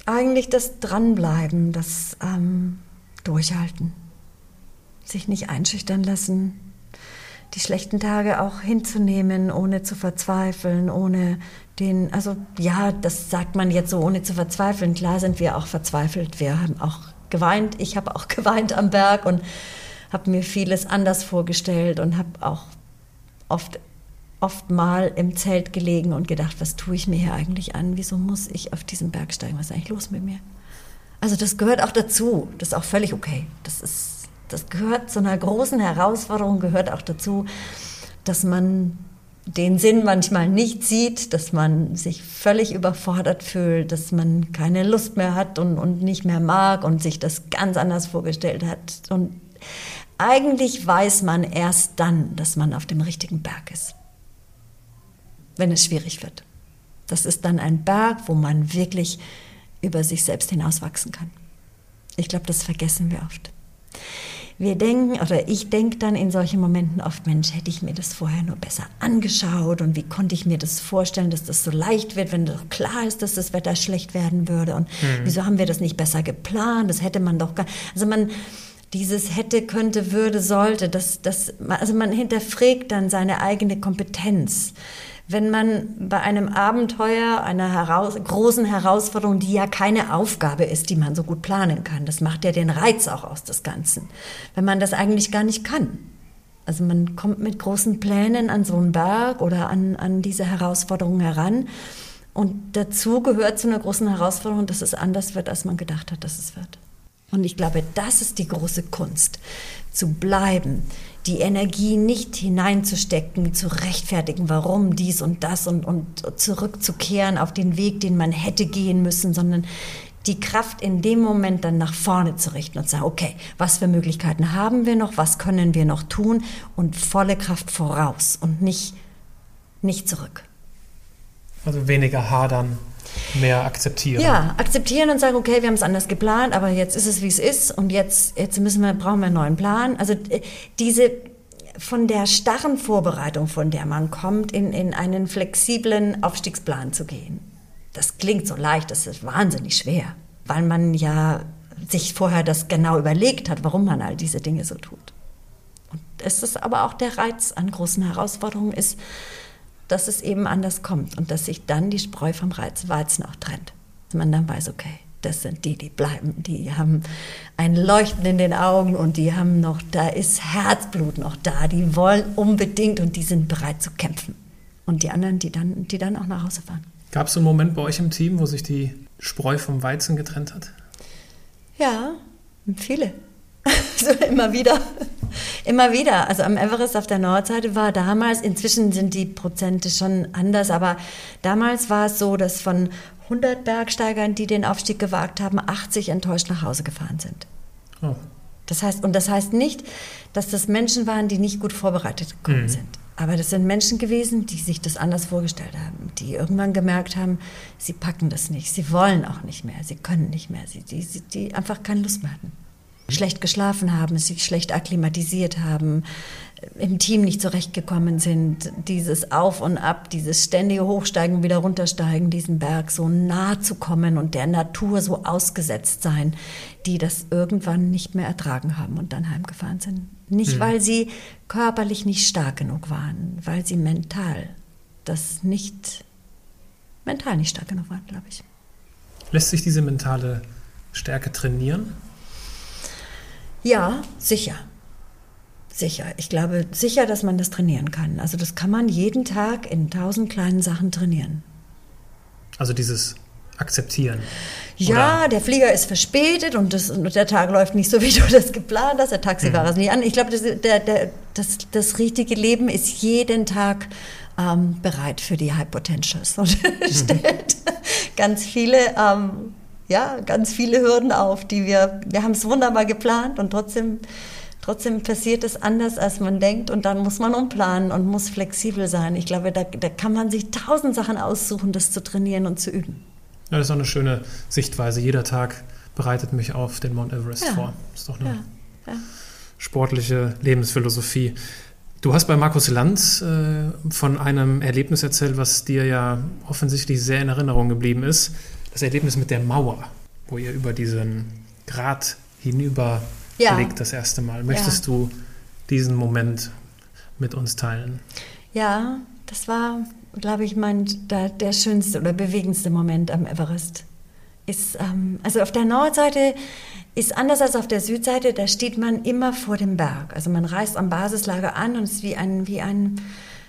eigentlich das Dranbleiben, das ähm, Durchhalten, sich nicht einschüchtern lassen, die schlechten Tage auch hinzunehmen, ohne zu verzweifeln, ohne den, also ja, das sagt man jetzt so, ohne zu verzweifeln. Klar sind wir auch verzweifelt. Wir haben auch geweint. Ich habe auch geweint am Berg und habe mir vieles anders vorgestellt und habe auch oft oft mal im Zelt gelegen und gedacht, was tue ich mir hier eigentlich an? Wieso muss ich auf diesen Berg steigen? Was ist eigentlich los mit mir? Also das gehört auch dazu. Das ist auch völlig okay. Das ist, das gehört zu einer großen Herausforderung, gehört auch dazu, dass man den Sinn manchmal nicht sieht, dass man sich völlig überfordert fühlt, dass man keine Lust mehr hat und, und nicht mehr mag und sich das ganz anders vorgestellt hat. Und eigentlich weiß man erst dann, dass man auf dem richtigen Berg ist wenn es schwierig wird. Das ist dann ein Berg, wo man wirklich über sich selbst hinauswachsen kann. Ich glaube, das vergessen wir oft. Wir denken, oder ich denke dann in solchen Momenten oft, Mensch, hätte ich mir das vorher nur besser angeschaut und wie konnte ich mir das vorstellen, dass das so leicht wird, wenn doch klar ist, dass das Wetter schlecht werden würde und mhm. wieso haben wir das nicht besser geplant, das hätte man doch gar, also man, dieses hätte, könnte, würde, sollte, das, das, also man hinterfragt dann seine eigene Kompetenz wenn man bei einem Abenteuer, einer heraus großen Herausforderung, die ja keine Aufgabe ist, die man so gut planen kann, das macht ja den Reiz auch aus des Ganzen, wenn man das eigentlich gar nicht kann. Also man kommt mit großen Plänen an so einen Berg oder an, an diese Herausforderung heran. Und dazu gehört zu einer großen Herausforderung, dass es anders wird, als man gedacht hat, dass es wird. Und ich glaube, das ist die große Kunst, zu bleiben, die Energie nicht hineinzustecken, zu rechtfertigen, warum dies und das und, und zurückzukehren auf den Weg, den man hätte gehen müssen, sondern die Kraft in dem Moment dann nach vorne zu richten und zu sagen, okay, was für Möglichkeiten haben wir noch, was können wir noch tun und volle Kraft voraus und nicht, nicht zurück. Also weniger hadern, mehr akzeptieren. Ja, akzeptieren und sagen, okay, wir haben es anders geplant, aber jetzt ist es, wie es ist und jetzt, jetzt müssen wir, brauchen wir einen neuen Plan. Also äh, diese von der starren Vorbereitung, von der man kommt, in, in einen flexiblen Aufstiegsplan zu gehen. Das klingt so leicht, das ist wahnsinnig schwer, weil man ja sich vorher das genau überlegt hat, warum man all diese Dinge so tut. Und es ist aber auch der Reiz an großen Herausforderungen ist, dass es eben anders kommt und dass sich dann die Spreu vom Weizen auch trennt. Dass man dann weiß, okay, das sind die, die bleiben, die haben ein Leuchten in den Augen und die haben noch, da ist Herzblut noch da, die wollen unbedingt und die sind bereit zu kämpfen. Und die anderen, die dann, die dann auch nach Hause fahren. Gab es so einen Moment bei euch im Team, wo sich die Spreu vom Weizen getrennt hat? Ja, viele. so immer wieder. Immer wieder. Also am Everest auf der Nordseite war damals, inzwischen sind die Prozente schon anders, aber damals war es so, dass von 100 Bergsteigern, die den Aufstieg gewagt haben, 80 enttäuscht nach Hause gefahren sind. Oh. Das heißt, und das heißt nicht, dass das Menschen waren, die nicht gut vorbereitet gekommen mhm. sind. Aber das sind Menschen gewesen, die sich das anders vorgestellt haben, die irgendwann gemerkt haben, sie packen das nicht, sie wollen auch nicht mehr, sie können nicht mehr, sie, die, die einfach keine Lust mehr hatten schlecht geschlafen haben, sich schlecht akklimatisiert haben, im Team nicht zurechtgekommen sind, dieses Auf und Ab, dieses ständige Hochsteigen, wieder runtersteigen, diesen Berg so nah zu kommen und der Natur so ausgesetzt sein, die das irgendwann nicht mehr ertragen haben und dann heimgefahren sind. Nicht, mhm. weil sie körperlich nicht stark genug waren, weil sie mental das nicht, mental nicht stark genug waren, glaube ich. Lässt sich diese mentale Stärke trainieren? Ja, sicher. Sicher. Ich glaube sicher, dass man das trainieren kann. Also das kann man jeden Tag in tausend kleinen Sachen trainieren. Also dieses Akzeptieren. Ja, oder? der Flieger ist verspätet und, das, und, der Tag läuft nicht so, wie du das geplant hast. Der Taxifahrer mhm. ist nicht an. Ich glaube, das, der, der, das, das richtige Leben ist jeden Tag ähm, bereit für die High Potentials und mhm. stellt ganz viele ähm, ja, ganz viele Hürden auf, die wir, wir haben es wunderbar geplant und trotzdem, trotzdem passiert es anders, als man denkt und dann muss man umplanen und muss flexibel sein. Ich glaube, da, da kann man sich tausend Sachen aussuchen, das zu trainieren und zu üben. Ja, das ist auch eine schöne Sichtweise. Jeder Tag bereitet mich auf den Mount Everest ja. vor. Das ist doch eine ja. Ja. sportliche Lebensphilosophie. Du hast bei Markus Lanz äh, von einem Erlebnis erzählt, was dir ja offensichtlich sehr in Erinnerung geblieben ist das Erlebnis mit der Mauer, wo ihr über diesen Grat hinüber ja. blickt das erste Mal. Möchtest ja. du diesen Moment mit uns teilen? Ja, das war, glaube ich, mein, der, der schönste oder bewegendste Moment am Everest. Ist, ähm, also auf der Nordseite ist anders als auf der Südseite, da steht man immer vor dem Berg. Also man reist am Basislager an und es ist wie ein, wie ein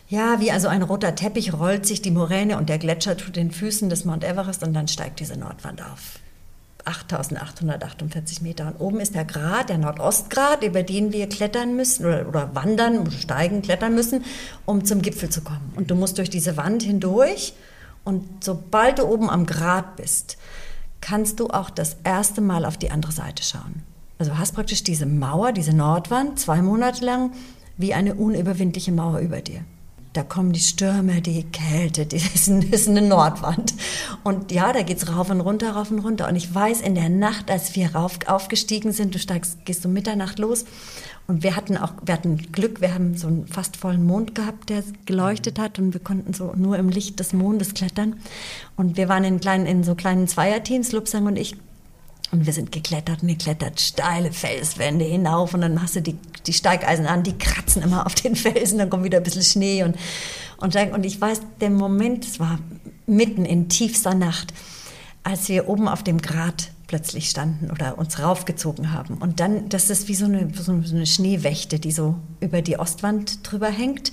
ja, wie also ein roter Teppich rollt sich die Moräne und der Gletscher tut den Füßen des Mount Everest und dann steigt diese Nordwand auf. 8848 Meter. Und oben ist der Grat, der Nordostgrat, über den wir klettern müssen oder, oder wandern, steigen, klettern müssen, um zum Gipfel zu kommen. Und du musst durch diese Wand hindurch und sobald du oben am Grat bist, kannst du auch das erste Mal auf die andere Seite schauen. Also hast praktisch diese Mauer, diese Nordwand, zwei Monate lang, wie eine unüberwindliche Mauer über dir da kommen die Stürme, die Kälte, das ist, eine Nordwand. Und ja, da geht es rauf und runter, rauf und runter. Und ich weiß, in der Nacht, als wir rauf, aufgestiegen sind, du steigst, gehst um Mitternacht los. Und wir hatten auch, wir hatten Glück, wir haben so einen fast vollen Mond gehabt, der geleuchtet hat und wir konnten so nur im Licht des Mondes klettern. Und wir waren in, kleinen, in so kleinen Zweierteams, Lupsang und ich, und wir sind geklettert und geklettert, steile Felswände hinauf und dann hast du die, die Steigeisen an, die kratzen immer auf den Felsen, dann kommt wieder ein bisschen Schnee und, und, und ich weiß, der Moment, es war mitten in tiefster Nacht, als wir oben auf dem Grat plötzlich standen oder uns raufgezogen haben. Und dann, das ist wie so eine, so eine Schneewächte, die so über die Ostwand drüber hängt.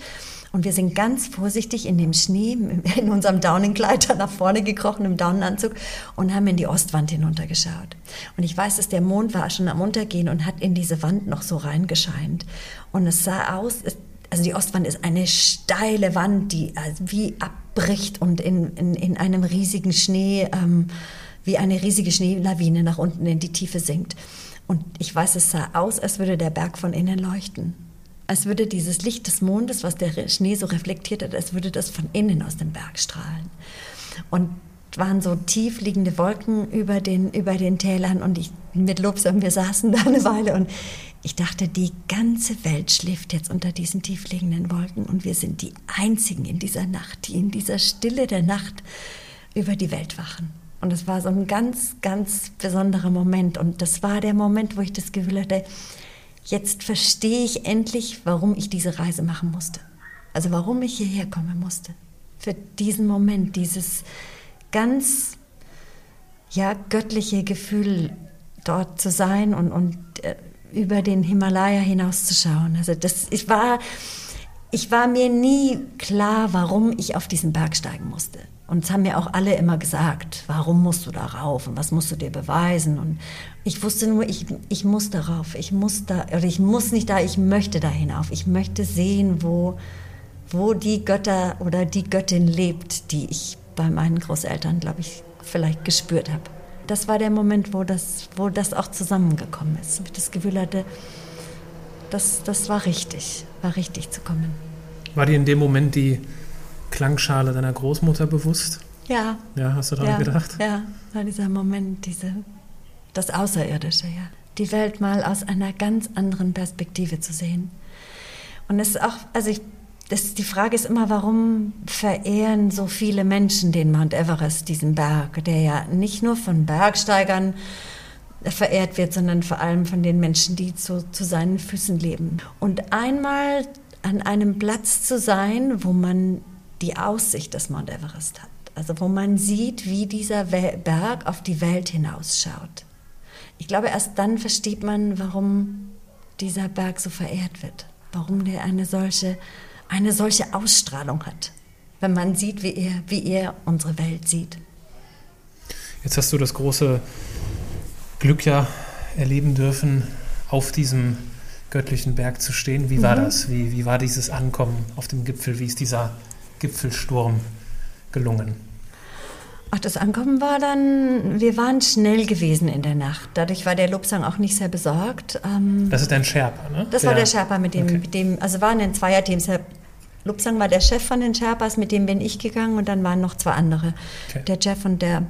Und wir sind ganz vorsichtig in dem Schnee, in unserem Downing-Gleiter nach vorne gekrochen, im Daunenanzug und haben in die Ostwand hinuntergeschaut. Und ich weiß, dass der Mond war schon am Untergehen und hat in diese Wand noch so reingescheint. Und es sah aus, also die Ostwand ist eine steile Wand, die also wie abbricht und in, in, in einem riesigen Schnee, ähm, wie eine riesige Schneelawine nach unten in die Tiefe sinkt. Und ich weiß, es sah aus, als würde der Berg von innen leuchten. Als würde dieses Licht des Mondes, was der Schnee so reflektiert hat, als würde das von innen aus dem Berg strahlen. Und waren so tief liegende Wolken über den, über den Tälern und ich mit Lobsam, wir saßen da eine Weile und ich dachte, die ganze Welt schläft jetzt unter diesen tiefliegenden Wolken und wir sind die Einzigen in dieser Nacht, die in dieser Stille der Nacht über die Welt wachen. Und es war so ein ganz, ganz besonderer Moment. Und das war der Moment, wo ich das Gefühl hatte, jetzt verstehe ich endlich, warum ich diese Reise machen musste. Also warum ich hierher kommen musste. Für diesen Moment, dieses ganz ja, göttliche Gefühl, dort zu sein und, und äh, über den Himalaya hinauszuschauen. Also das, ich war, ich war mir nie klar, warum ich auf diesen Berg steigen musste. Und es haben mir auch alle immer gesagt, warum musst du da rauf und was musst du dir beweisen? Und ich wusste nur, ich, ich muss darauf, ich muss da, oder ich muss nicht da, ich möchte da hinauf. Ich möchte sehen, wo, wo die Götter oder die Göttin lebt, die ich bei meinen Großeltern, glaube ich, vielleicht gespürt habe. Das war der Moment, wo das, wo das auch zusammengekommen ist. Ich das Gefühl hatte, das, das war richtig, war richtig zu kommen. War dir in dem Moment die Klangschale deiner Großmutter bewusst? Ja. Ja, hast du daran ja, gedacht? Ja, war dieser Moment, diese, das Außerirdische, ja. Die Welt mal aus einer ganz anderen Perspektive zu sehen. Und es ist auch, also ich das, die Frage ist immer, warum verehren so viele Menschen den Mount Everest, diesen Berg, der ja nicht nur von Bergsteigern verehrt wird, sondern vor allem von den Menschen, die zu, zu seinen Füßen leben. Und einmal an einem Platz zu sein, wo man die Aussicht des Mount Everest hat, also wo man sieht, wie dieser Berg auf die Welt hinausschaut. Ich glaube, erst dann versteht man, warum dieser Berg so verehrt wird, warum der eine solche eine solche Ausstrahlung hat, wenn man sieht, wie er, wie er unsere Welt sieht. Jetzt hast du das große Glück ja erleben dürfen, auf diesem göttlichen Berg zu stehen. Wie war mhm. das? Wie, wie war dieses Ankommen auf dem Gipfel? Wie ist dieser Gipfelsturm gelungen? Ach, das Ankommen war dann, wir waren schnell gewesen in der Nacht. Dadurch war der Lobsang auch nicht sehr besorgt. Ähm, das ist ein Sherpa, ne? Das der, war der Sherpa, mit dem, okay. mit dem also waren ein Zweierteam. Lobsang war der Chef von den Sherpas, mit dem bin ich gegangen und dann waren noch zwei andere. Okay. Der Jeff und der,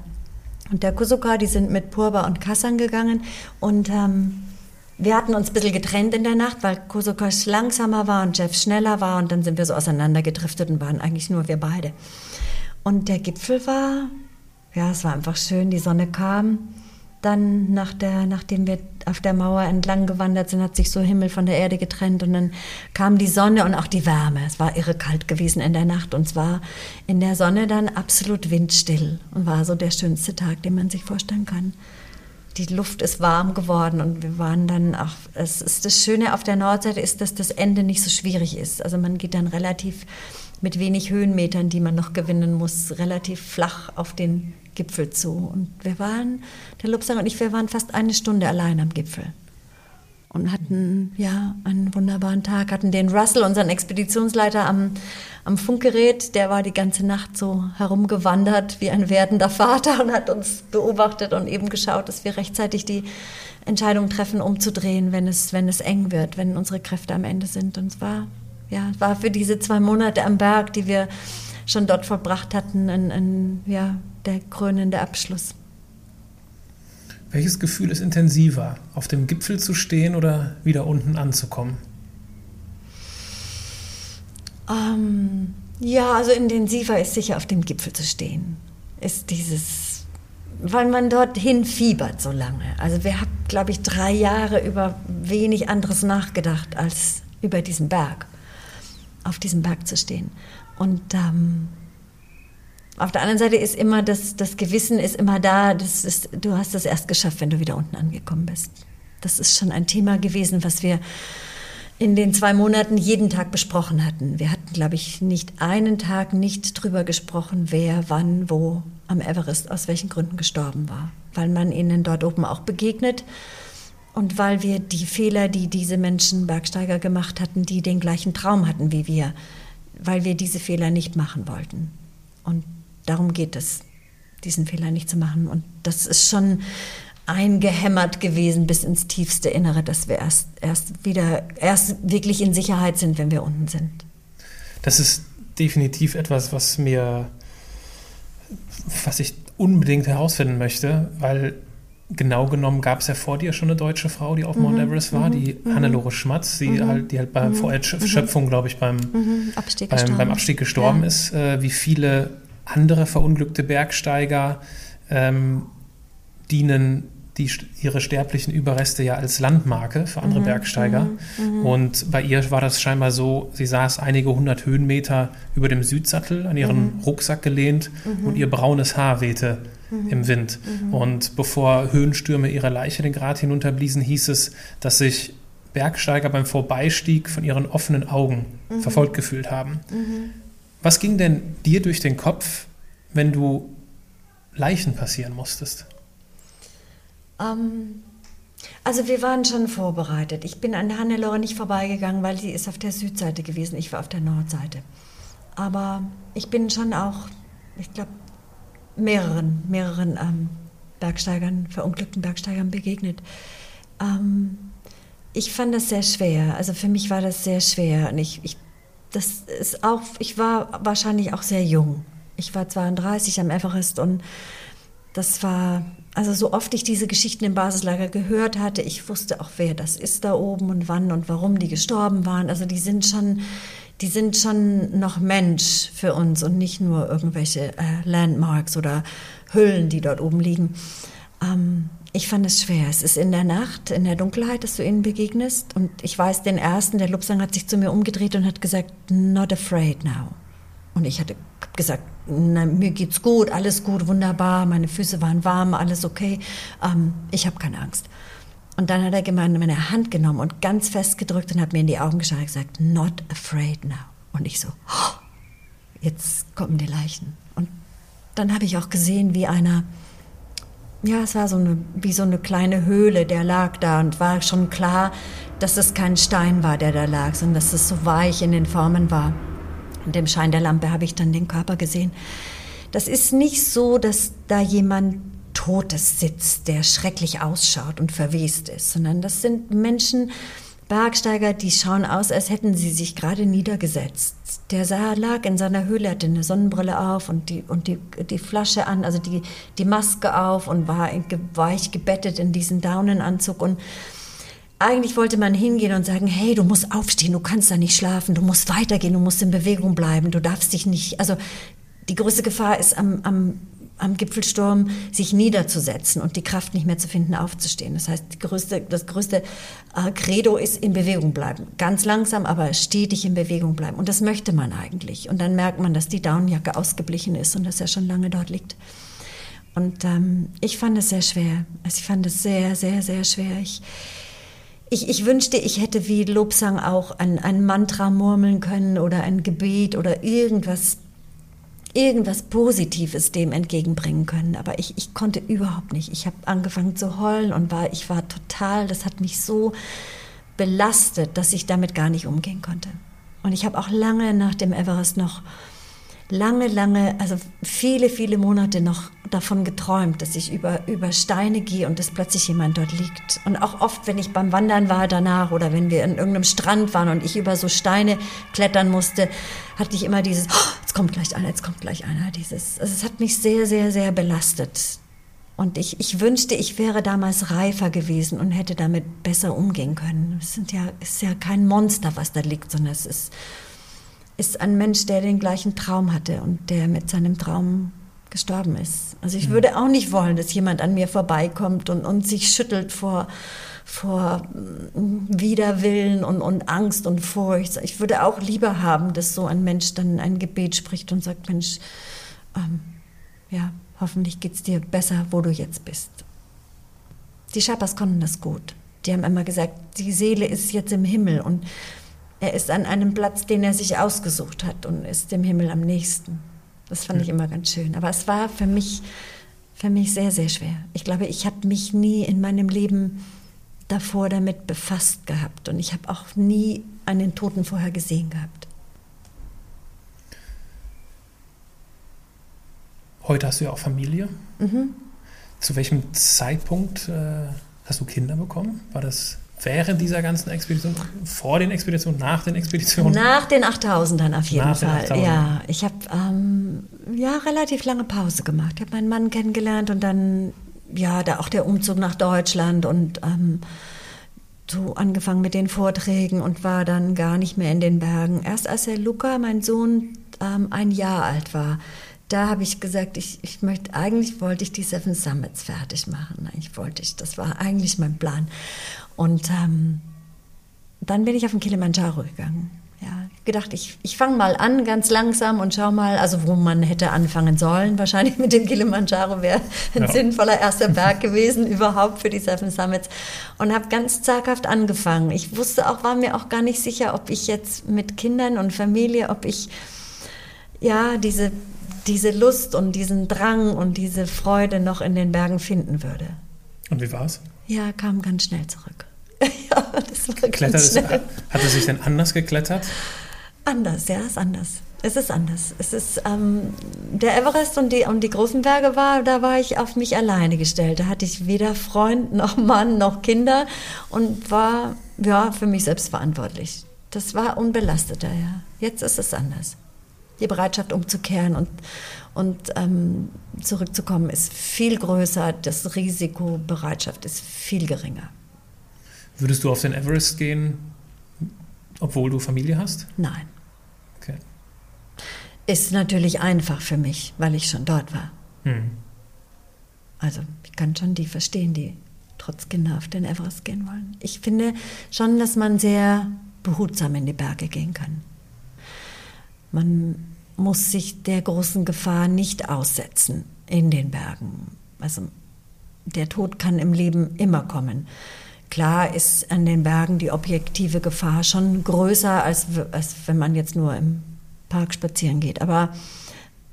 und der Kusuka, die sind mit Purba und Kassan gegangen und ähm, wir hatten uns ein bisschen getrennt in der Nacht, weil Kusuka langsamer war und Jeff schneller war und dann sind wir so auseinandergedriftet und waren eigentlich nur wir beide. Und der Gipfel war ja, es war einfach schön, die Sonne kam. Dann, nach der, nachdem wir auf der Mauer entlang gewandert sind, hat sich so Himmel von der Erde getrennt und dann kam die Sonne und auch die Wärme. Es war irre kalt gewesen in der Nacht und zwar in der Sonne dann absolut windstill und war so der schönste Tag, den man sich vorstellen kann. Die Luft ist warm geworden und wir waren dann auch, es ist das Schöne auf der Nordseite ist, dass das Ende nicht so schwierig ist. Also man geht dann relativ mit wenig Höhenmetern, die man noch gewinnen muss, relativ flach auf den Gipfel zu. Und wir waren, der Lupsang und ich, wir waren fast eine Stunde allein am Gipfel. Und hatten ja einen wunderbaren Tag, hatten den Russell, unseren Expeditionsleiter, am, am Funkgerät. Der war die ganze Nacht so herumgewandert wie ein werdender Vater und hat uns beobachtet und eben geschaut, dass wir rechtzeitig die Entscheidung treffen, umzudrehen, wenn es, wenn es eng wird, wenn unsere Kräfte am Ende sind. Und es war, ja, war für diese zwei Monate am Berg, die wir schon dort verbracht hatten, ein, ein ja, der krönende Abschluss. Welches Gefühl ist intensiver, auf dem Gipfel zu stehen oder wieder unten anzukommen? Ähm, ja, also intensiver ist sicher auf dem Gipfel zu stehen. Ist dieses, weil man dorthin fiebert so lange. Also wir haben, glaube ich, drei Jahre über wenig anderes nachgedacht, als über diesen Berg, auf diesem Berg zu stehen. Und ähm, auf der anderen Seite ist immer das, das Gewissen ist immer da, das ist, du hast das erst geschafft, wenn du wieder unten angekommen bist. Das ist schon ein Thema gewesen, was wir in den zwei Monaten jeden Tag besprochen hatten. Wir hatten, glaube ich, nicht einen Tag nicht drüber gesprochen, wer, wann, wo am Everest aus welchen Gründen gestorben war. Weil man ihnen dort oben auch begegnet und weil wir die Fehler, die diese Menschen Bergsteiger gemacht hatten, die den gleichen Traum hatten wie wir, weil wir diese Fehler nicht machen wollten. Und darum geht es, diesen Fehler nicht zu machen. Und das ist schon eingehämmert gewesen bis ins tiefste Innere, dass wir erst, erst wieder, erst wirklich in Sicherheit sind, wenn wir unten sind. Das ist definitiv etwas, was mir, was ich unbedingt herausfinden möchte, weil genau genommen gab es ja vor dir schon eine deutsche Frau, die auf Mount mhm, Everest war, die mhm. Hannelore Schmatz, die mhm. halt, die halt bei, vor Erschöpfung, glaube ich, beim Abstieg, beim, beim Abstieg gestorben ist, äh, wie viele andere verunglückte Bergsteiger ähm, dienen die, ihre sterblichen Überreste ja als Landmarke für andere mhm, Bergsteiger. Mhm, mhm, und bei ihr war das scheinbar so, sie saß einige hundert Höhenmeter über dem Südsattel an ihren mhm. Rucksack gelehnt und ihr braunes Haar wehte im Wind. Und bevor Höhenstürme ihre Leiche den Grat hinunterbliesen, hieß es, dass sich Bergsteiger beim Vorbeistieg von ihren offenen Augen verfolgt gefühlt haben. Was ging denn dir durch den Kopf, wenn du Leichen passieren musstest? Ähm, also wir waren schon vorbereitet. Ich bin an Hannelore nicht vorbeigegangen, weil sie ist auf der Südseite gewesen. Ich war auf der Nordseite. Aber ich bin schon auch, ich glaube, mehreren, mehreren ähm, Bergsteigern, verunglückten Bergsteigern begegnet. Ähm, ich fand das sehr schwer. Also für mich war das sehr schwer. Und ich, ich, das ist auch, ich war wahrscheinlich auch sehr jung. Ich war 32 am Everest und das war, also so oft ich diese Geschichten im Basislager gehört hatte, ich wusste auch, wer das ist da oben und wann und warum die gestorben waren. Also die sind schon, die sind schon noch Mensch für uns und nicht nur irgendwelche äh, Landmarks oder Hüllen, die dort oben liegen. Ähm, ich fand es schwer. Es ist in der Nacht, in der Dunkelheit, dass du ihnen begegnest. Und ich weiß, den ersten, der Lupsang hat sich zu mir umgedreht und hat gesagt, not afraid now. Und ich hatte gesagt, na, mir geht's gut, alles gut, wunderbar, meine Füße waren warm, alles okay, ähm, ich habe keine Angst. Und dann hat er meine Hand genommen und ganz fest gedrückt und hat mir in die Augen geschaut und gesagt, not afraid now. Und ich so, oh, jetzt kommen die Leichen. Und dann habe ich auch gesehen, wie einer, ja, es war so eine, wie so eine kleine Höhle, der lag da und war schon klar, dass es kein Stein war, der da lag, sondern dass es so weich in den Formen war. In dem Schein der Lampe habe ich dann den Körper gesehen. Das ist nicht so, dass da jemand Totes sitzt, der schrecklich ausschaut und verwest ist, sondern das sind Menschen, Bergsteiger, die schauen aus, als hätten sie sich gerade niedergesetzt. Der sah, lag in seiner Höhle, hatte eine Sonnenbrille auf und die, und die, die Flasche an, also die, die Maske auf und war weich gebettet in diesen Daunenanzug und eigentlich wollte man hingehen und sagen, hey, du musst aufstehen, du kannst da nicht schlafen, du musst weitergehen, du musst in Bewegung bleiben, du darfst dich nicht, also die größte Gefahr ist am, am, am Gipfelsturm, sich niederzusetzen und die Kraft nicht mehr zu finden, aufzustehen. Das heißt, größte, das größte äh, Credo ist in Bewegung bleiben. Ganz langsam, aber stetig in Bewegung bleiben. Und das möchte man eigentlich. Und dann merkt man, dass die Daunenjacke ausgeblichen ist und dass er schon lange dort liegt. Und ähm, ich fand es sehr schwer. Also ich fand es sehr, sehr, sehr schwer. Ich, ich, ich, wünschte, ich hätte wie Lobsang auch ein, ein Mantra murmeln können oder ein Gebet oder irgendwas, irgendwas Positives dem entgegenbringen können. Aber ich, ich konnte überhaupt nicht. Ich habe angefangen zu heulen und war, ich war total, das hat mich so belastet, dass ich damit gar nicht umgehen konnte. Und ich habe auch lange nach dem Everest noch lange, lange, also viele, viele Monate noch davon geträumt, dass ich über, über Steine gehe und dass plötzlich jemand dort liegt. Und auch oft, wenn ich beim Wandern war danach oder wenn wir in irgendeinem Strand waren und ich über so Steine klettern musste, hatte ich immer dieses, oh, jetzt kommt gleich einer, jetzt kommt gleich einer. Dieses, also es hat mich sehr, sehr, sehr belastet. Und ich, ich wünschte, ich wäre damals reifer gewesen und hätte damit besser umgehen können. Es sind ja, ist ja kein Monster, was da liegt, sondern es ist ist ein Mensch, der den gleichen Traum hatte und der mit seinem Traum gestorben ist. Also ich würde auch nicht wollen, dass jemand an mir vorbeikommt und, und sich schüttelt vor, vor mm, Widerwillen und, und Angst und Furcht. Ich würde auch lieber haben, dass so ein Mensch dann ein Gebet spricht und sagt, Mensch, ähm, ja, hoffentlich geht es dir besser, wo du jetzt bist. Die Schapas konnten das gut. Die haben immer gesagt, die Seele ist jetzt im Himmel und er ist an einem Platz, den er sich ausgesucht hat und ist dem Himmel am nächsten. Das fand ich immer ganz schön. Aber es war für mich, für mich sehr, sehr schwer. Ich glaube, ich habe mich nie in meinem Leben davor damit befasst gehabt und ich habe auch nie einen Toten vorher gesehen gehabt. Heute hast du ja auch Familie. Mhm. Zu welchem Zeitpunkt äh, hast du Kinder bekommen? War das während dieser ganzen Expedition, vor den Expeditionen, nach den Expeditionen? Nach den 8000ern auf jeden nach Fall. Ja, ich habe ähm, ja relativ lange Pause gemacht. Ich habe meinen Mann kennengelernt und dann ja, da auch der Umzug nach Deutschland und ähm, so angefangen mit den Vorträgen und war dann gar nicht mehr in den Bergen. Erst als der Luca, mein Sohn, ähm, ein Jahr alt war, da habe ich gesagt, ich, ich möchte, eigentlich wollte ich die Seven Summits fertig machen. Eigentlich wollte ich, das war eigentlich mein Plan. Und ähm, dann bin ich auf den Kilimanjaro gegangen. Ja, gedacht, ich, ich fange mal an, ganz langsam und schau mal, also wo man hätte anfangen sollen. Wahrscheinlich mit dem Kilimanjaro wäre ein ja. sinnvoller erster Berg gewesen überhaupt für die Seven Summits. Und habe ganz zaghaft angefangen. Ich wusste auch, war mir auch gar nicht sicher, ob ich jetzt mit Kindern und Familie, ob ich ja diese, diese Lust und diesen Drang und diese Freude noch in den Bergen finden würde. Und wie war's? Ja, kam ganz schnell zurück. ja, das war Klettert es, Hat er sich denn anders geklettert? Anders, ja, ist anders. Es ist anders. Es ist ähm, der Everest und die, und die großen Berge war, da war ich auf mich alleine gestellt. Da hatte ich weder Freund noch Mann noch Kinder und war ja für mich selbst verantwortlich. Das war unbelasteter, ja. Jetzt ist es anders. Die Bereitschaft umzukehren und, und ähm, zurückzukommen ist viel größer. Das Risikobereitschaft ist viel geringer. Würdest du auf den Everest gehen, obwohl du Familie hast? Nein. Okay. Ist natürlich einfach für mich, weil ich schon dort war. Hm. Also ich kann schon die verstehen, die trotz Kinder auf den Everest gehen wollen. Ich finde schon, dass man sehr behutsam in die Berge gehen kann. Man muss sich der großen Gefahr nicht aussetzen in den Bergen. Also der Tod kann im Leben immer kommen. Klar ist an den Bergen die objektive Gefahr schon größer, als, als wenn man jetzt nur im Park spazieren geht. Aber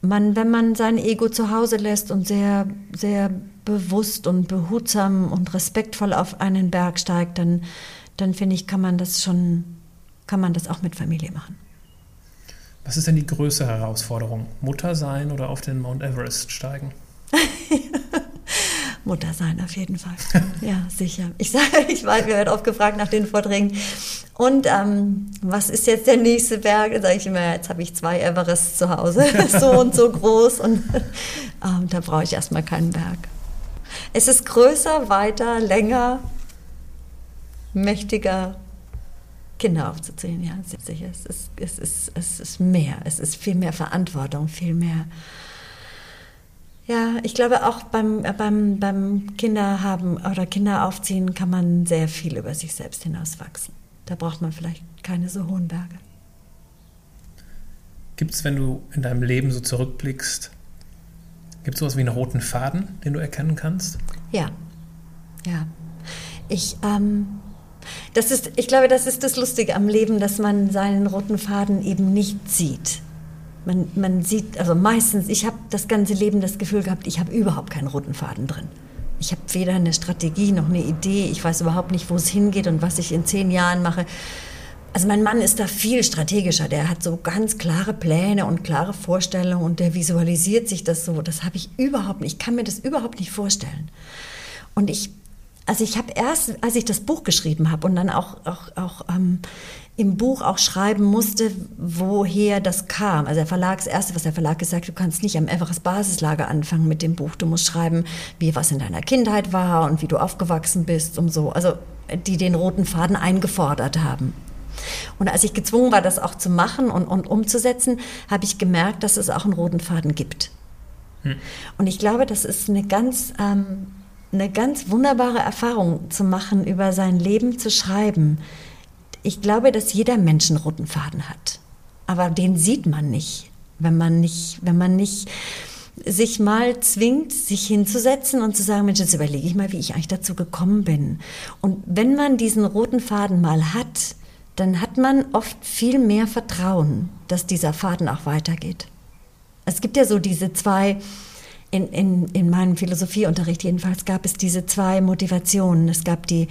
man, wenn man sein Ego zu Hause lässt und sehr, sehr bewusst und behutsam und respektvoll auf einen Berg steigt, dann, dann finde ich, kann man das schon, kann man das auch mit Familie machen. Was ist denn die größte Herausforderung? Mutter sein oder auf den Mount Everest steigen? Mutter sein, auf jeden Fall. Ja, sicher. Ich sage, ich weiß, wir werden oft gefragt nach den Vorträgen. Und ähm, was ist jetzt der nächste Berg? Da sage ich immer, jetzt habe ich zwei Everests zu Hause, so und so groß. Und ähm, da brauche ich erstmal keinen Berg. Es ist größer, weiter, länger, mächtiger, Kinder aufzuziehen, ja, sicher. Es ist, es, ist, es ist mehr. Es ist viel mehr Verantwortung, viel mehr ja, ich glaube auch beim, beim, beim Kinderhaben oder Kinderaufziehen kann man sehr viel über sich selbst hinauswachsen. Da braucht man vielleicht keine so hohen Berge. Gibt es, wenn du in deinem Leben so zurückblickst, gibt es sowas wie einen roten Faden, den du erkennen kannst? Ja, ja. Ich, ähm, das ist, ich glaube, das ist das Lustige am Leben, dass man seinen roten Faden eben nicht sieht. Man, man sieht, also meistens, ich habe das ganze Leben das Gefühl gehabt, ich habe überhaupt keinen roten Faden drin. Ich habe weder eine Strategie noch eine Idee. Ich weiß überhaupt nicht, wo es hingeht und was ich in zehn Jahren mache. Also mein Mann ist da viel strategischer. Der hat so ganz klare Pläne und klare Vorstellungen und der visualisiert sich das so. Das habe ich überhaupt nicht. Ich kann mir das überhaupt nicht vorstellen. Und ich, also ich habe erst, als ich das Buch geschrieben habe und dann auch, auch, auch ähm, im Buch auch schreiben musste, woher das kam. Also der Verlag, das Erste, was der Verlag gesagt hat, du kannst nicht am Everest Basislager anfangen mit dem Buch. Du musst schreiben, wie was in deiner Kindheit war und wie du aufgewachsen bist und so. Also die den roten Faden eingefordert haben. Und als ich gezwungen war, das auch zu machen und, und umzusetzen, habe ich gemerkt, dass es auch einen roten Faden gibt. Hm. Und ich glaube, das ist eine ganz, ähm, eine ganz wunderbare Erfahrung zu machen, über sein Leben zu schreiben ich glaube, dass jeder Mensch einen roten Faden hat. Aber den sieht man nicht, wenn man nicht, wenn man nicht sich mal zwingt, sich hinzusetzen und zu sagen, Mensch, jetzt überlege ich mal, wie ich eigentlich dazu gekommen bin. Und wenn man diesen roten Faden mal hat, dann hat man oft viel mehr Vertrauen, dass dieser Faden auch weitergeht. Es gibt ja so diese zwei, in, in, in meinem Philosophieunterricht jedenfalls gab es diese zwei Motivationen. Es gab die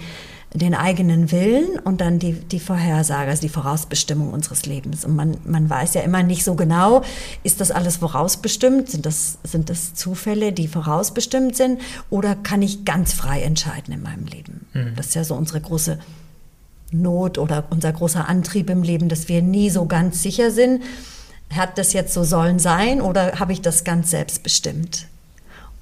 den eigenen Willen und dann die, die Vorhersage, also die Vorausbestimmung unseres Lebens. Und man, man weiß ja immer nicht so genau, ist das alles vorausbestimmt? Sind das, sind das Zufälle, die vorausbestimmt sind? Oder kann ich ganz frei entscheiden in meinem Leben? Mhm. Das ist ja so unsere große Not oder unser großer Antrieb im Leben, dass wir nie so ganz sicher sind. Hat das jetzt so sollen sein oder habe ich das ganz selbst bestimmt?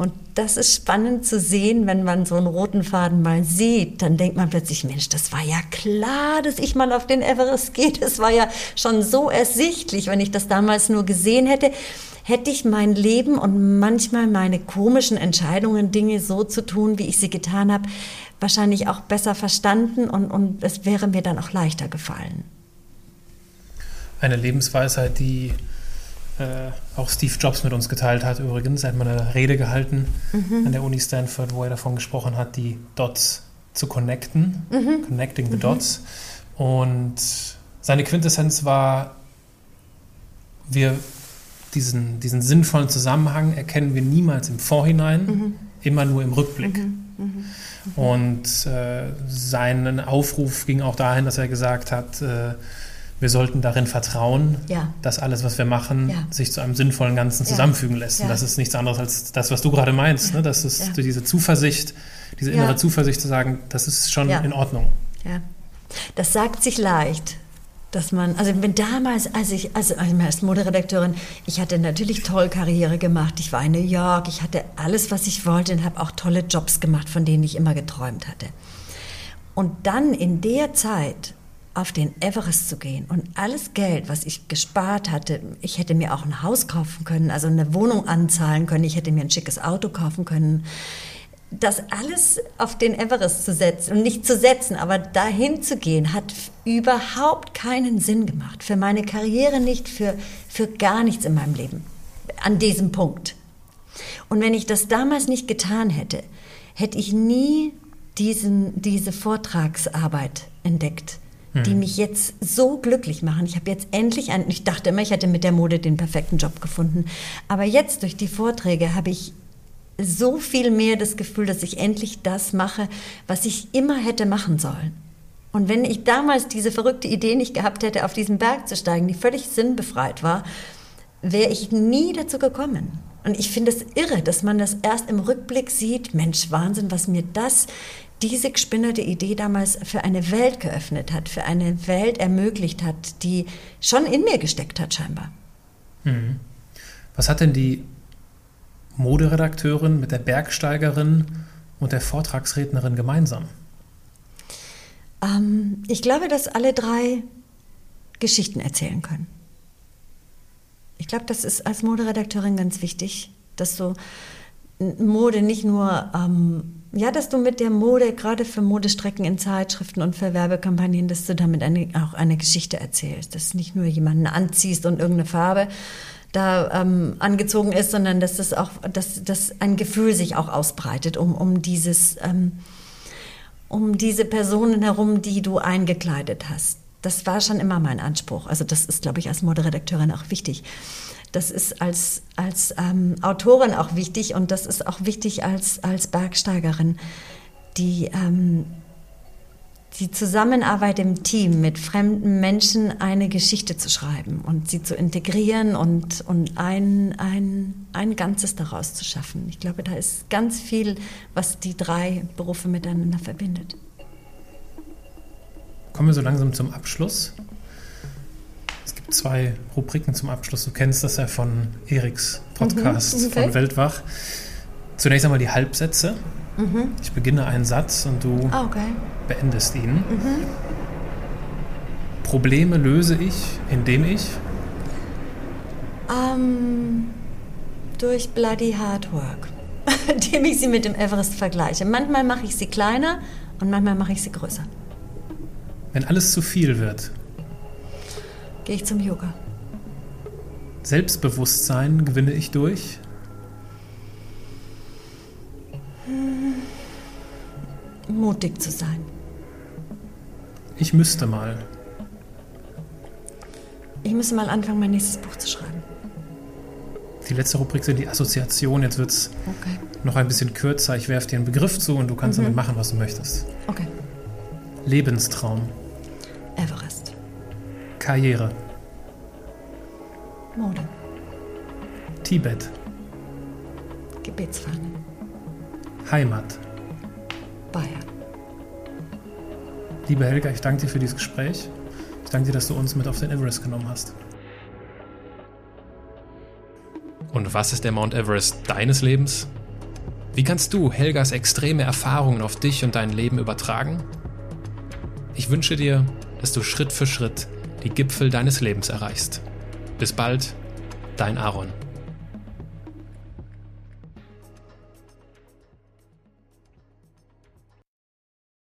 Und das ist spannend zu sehen, wenn man so einen roten Faden mal sieht. Dann denkt man plötzlich, Mensch, das war ja klar, dass ich mal auf den Everest gehe. Das war ja schon so ersichtlich. Wenn ich das damals nur gesehen hätte, hätte ich mein Leben und manchmal meine komischen Entscheidungen, Dinge so zu tun, wie ich sie getan habe, wahrscheinlich auch besser verstanden und, und es wäre mir dann auch leichter gefallen. Eine Lebensweisheit, die äh, auch Steve Jobs mit uns geteilt hat übrigens. Er hat mal eine Rede gehalten mhm. an der Uni Stanford, wo er davon gesprochen hat, die Dots zu connecten, mhm. connecting the mhm. dots. Und seine Quintessenz war, wir diesen, diesen sinnvollen Zusammenhang erkennen wir niemals im Vorhinein, mhm. immer nur im Rückblick. Mhm. Mhm. Und äh, sein Aufruf ging auch dahin, dass er gesagt hat, äh, wir sollten darin vertrauen, ja. dass alles, was wir machen, ja. sich zu einem sinnvollen Ganzen zusammenfügen lässt. Und das ist nichts anderes als das, was du gerade meinst. Ne? Das ist diese Zuversicht, diese innere Zuversicht zu sagen, das ist schon in Ordnung. Das sagt sich leicht, dass man, also bin damals, als ich, also als Moderedakteurin, ich hatte natürlich toll Karriere gemacht. Ich war in New York, ich hatte alles, was ich wollte und habe auch tolle Jobs gemacht, von denen ich immer geträumt hatte. Und dann in der Zeit auf den Everest zu gehen und alles Geld, was ich gespart hatte, ich hätte mir auch ein Haus kaufen können, also eine Wohnung anzahlen können, ich hätte mir ein schickes Auto kaufen können. Das alles auf den Everest zu setzen und nicht zu setzen, aber dahin zu gehen, hat überhaupt keinen Sinn gemacht. Für meine Karriere nicht, für, für gar nichts in meinem Leben. An diesem Punkt. Und wenn ich das damals nicht getan hätte, hätte ich nie diesen, diese Vortragsarbeit entdeckt die hm. mich jetzt so glücklich machen. Ich habe jetzt endlich ein, ich dachte immer, ich hätte mit der Mode den perfekten Job gefunden. Aber jetzt durch die Vorträge habe ich so viel mehr das Gefühl, dass ich endlich das mache, was ich immer hätte machen sollen. Und wenn ich damals diese verrückte Idee nicht gehabt hätte, auf diesen Berg zu steigen, die völlig sinnbefreit war, wäre ich nie dazu gekommen. Und ich finde es irre, dass man das erst im Rückblick sieht. Mensch, Wahnsinn, was mir das diese gespinnerte Idee damals für eine Welt geöffnet hat, für eine Welt ermöglicht hat, die schon in mir gesteckt hat scheinbar. Mhm. Was hat denn die Moderedakteurin mit der Bergsteigerin und der Vortragsrednerin gemeinsam? Ähm, ich glaube, dass alle drei Geschichten erzählen können. Ich glaube, das ist als Moderedakteurin ganz wichtig, dass du Mode nicht nur ähm, ja, dass du mit der Mode, gerade für Modestrecken in Zeitschriften und für Werbekampagnen, dass du damit eine, auch eine Geschichte erzählst. Dass nicht nur jemanden anziehst und irgendeine Farbe da ähm, angezogen ist, sondern dass das auch, dass, dass ein Gefühl sich auch ausbreitet, um, um dieses, ähm, um diese Personen herum, die du eingekleidet hast. Das war schon immer mein Anspruch. Also das ist, glaube ich, als Moderedakteurin auch wichtig. Das ist als, als ähm, Autorin auch wichtig und das ist auch wichtig als, als Bergsteigerin. Die, ähm, die Zusammenarbeit im Team mit fremden Menschen eine Geschichte zu schreiben und sie zu integrieren und, und ein, ein, ein Ganzes daraus zu schaffen. Ich glaube, da ist ganz viel, was die drei Berufe miteinander verbindet. Kommen wir so langsam zum Abschluss zwei Rubriken zum Abschluss. Du kennst das ja von Eriks Podcast mhm, okay. von Weltwach. Zunächst einmal die Halbsätze. Mhm. Ich beginne einen Satz und du oh, okay. beendest ihn. Mhm. Probleme löse ich, indem ich ähm, durch bloody hard work, indem ich sie mit dem Everest vergleiche. Manchmal mache ich sie kleiner und manchmal mache ich sie größer. Wenn alles zu viel wird, gehe ich zum Yoga. Selbstbewusstsein gewinne ich durch? Hm. Mutig zu sein. Ich müsste mal. Ich müsste mal anfangen, mein nächstes Buch zu schreiben. Die letzte Rubrik sind die Assoziation. Jetzt wird es okay. noch ein bisschen kürzer. Ich werfe dir einen Begriff zu und du kannst mhm. damit machen, was du möchtest. Okay. Lebenstraum. Everest. Karriere. Mode. Tibet. Gebetsfahne. Heimat. Bayern. Liebe Helga, ich danke dir für dieses Gespräch. Ich danke dir, dass du uns mit auf den Everest genommen hast. Und was ist der Mount Everest deines Lebens? Wie kannst du Helgas extreme Erfahrungen auf dich und dein Leben übertragen? Ich wünsche dir, dass du Schritt für Schritt die Gipfel deines Lebens erreichst. Bis bald, dein Aaron.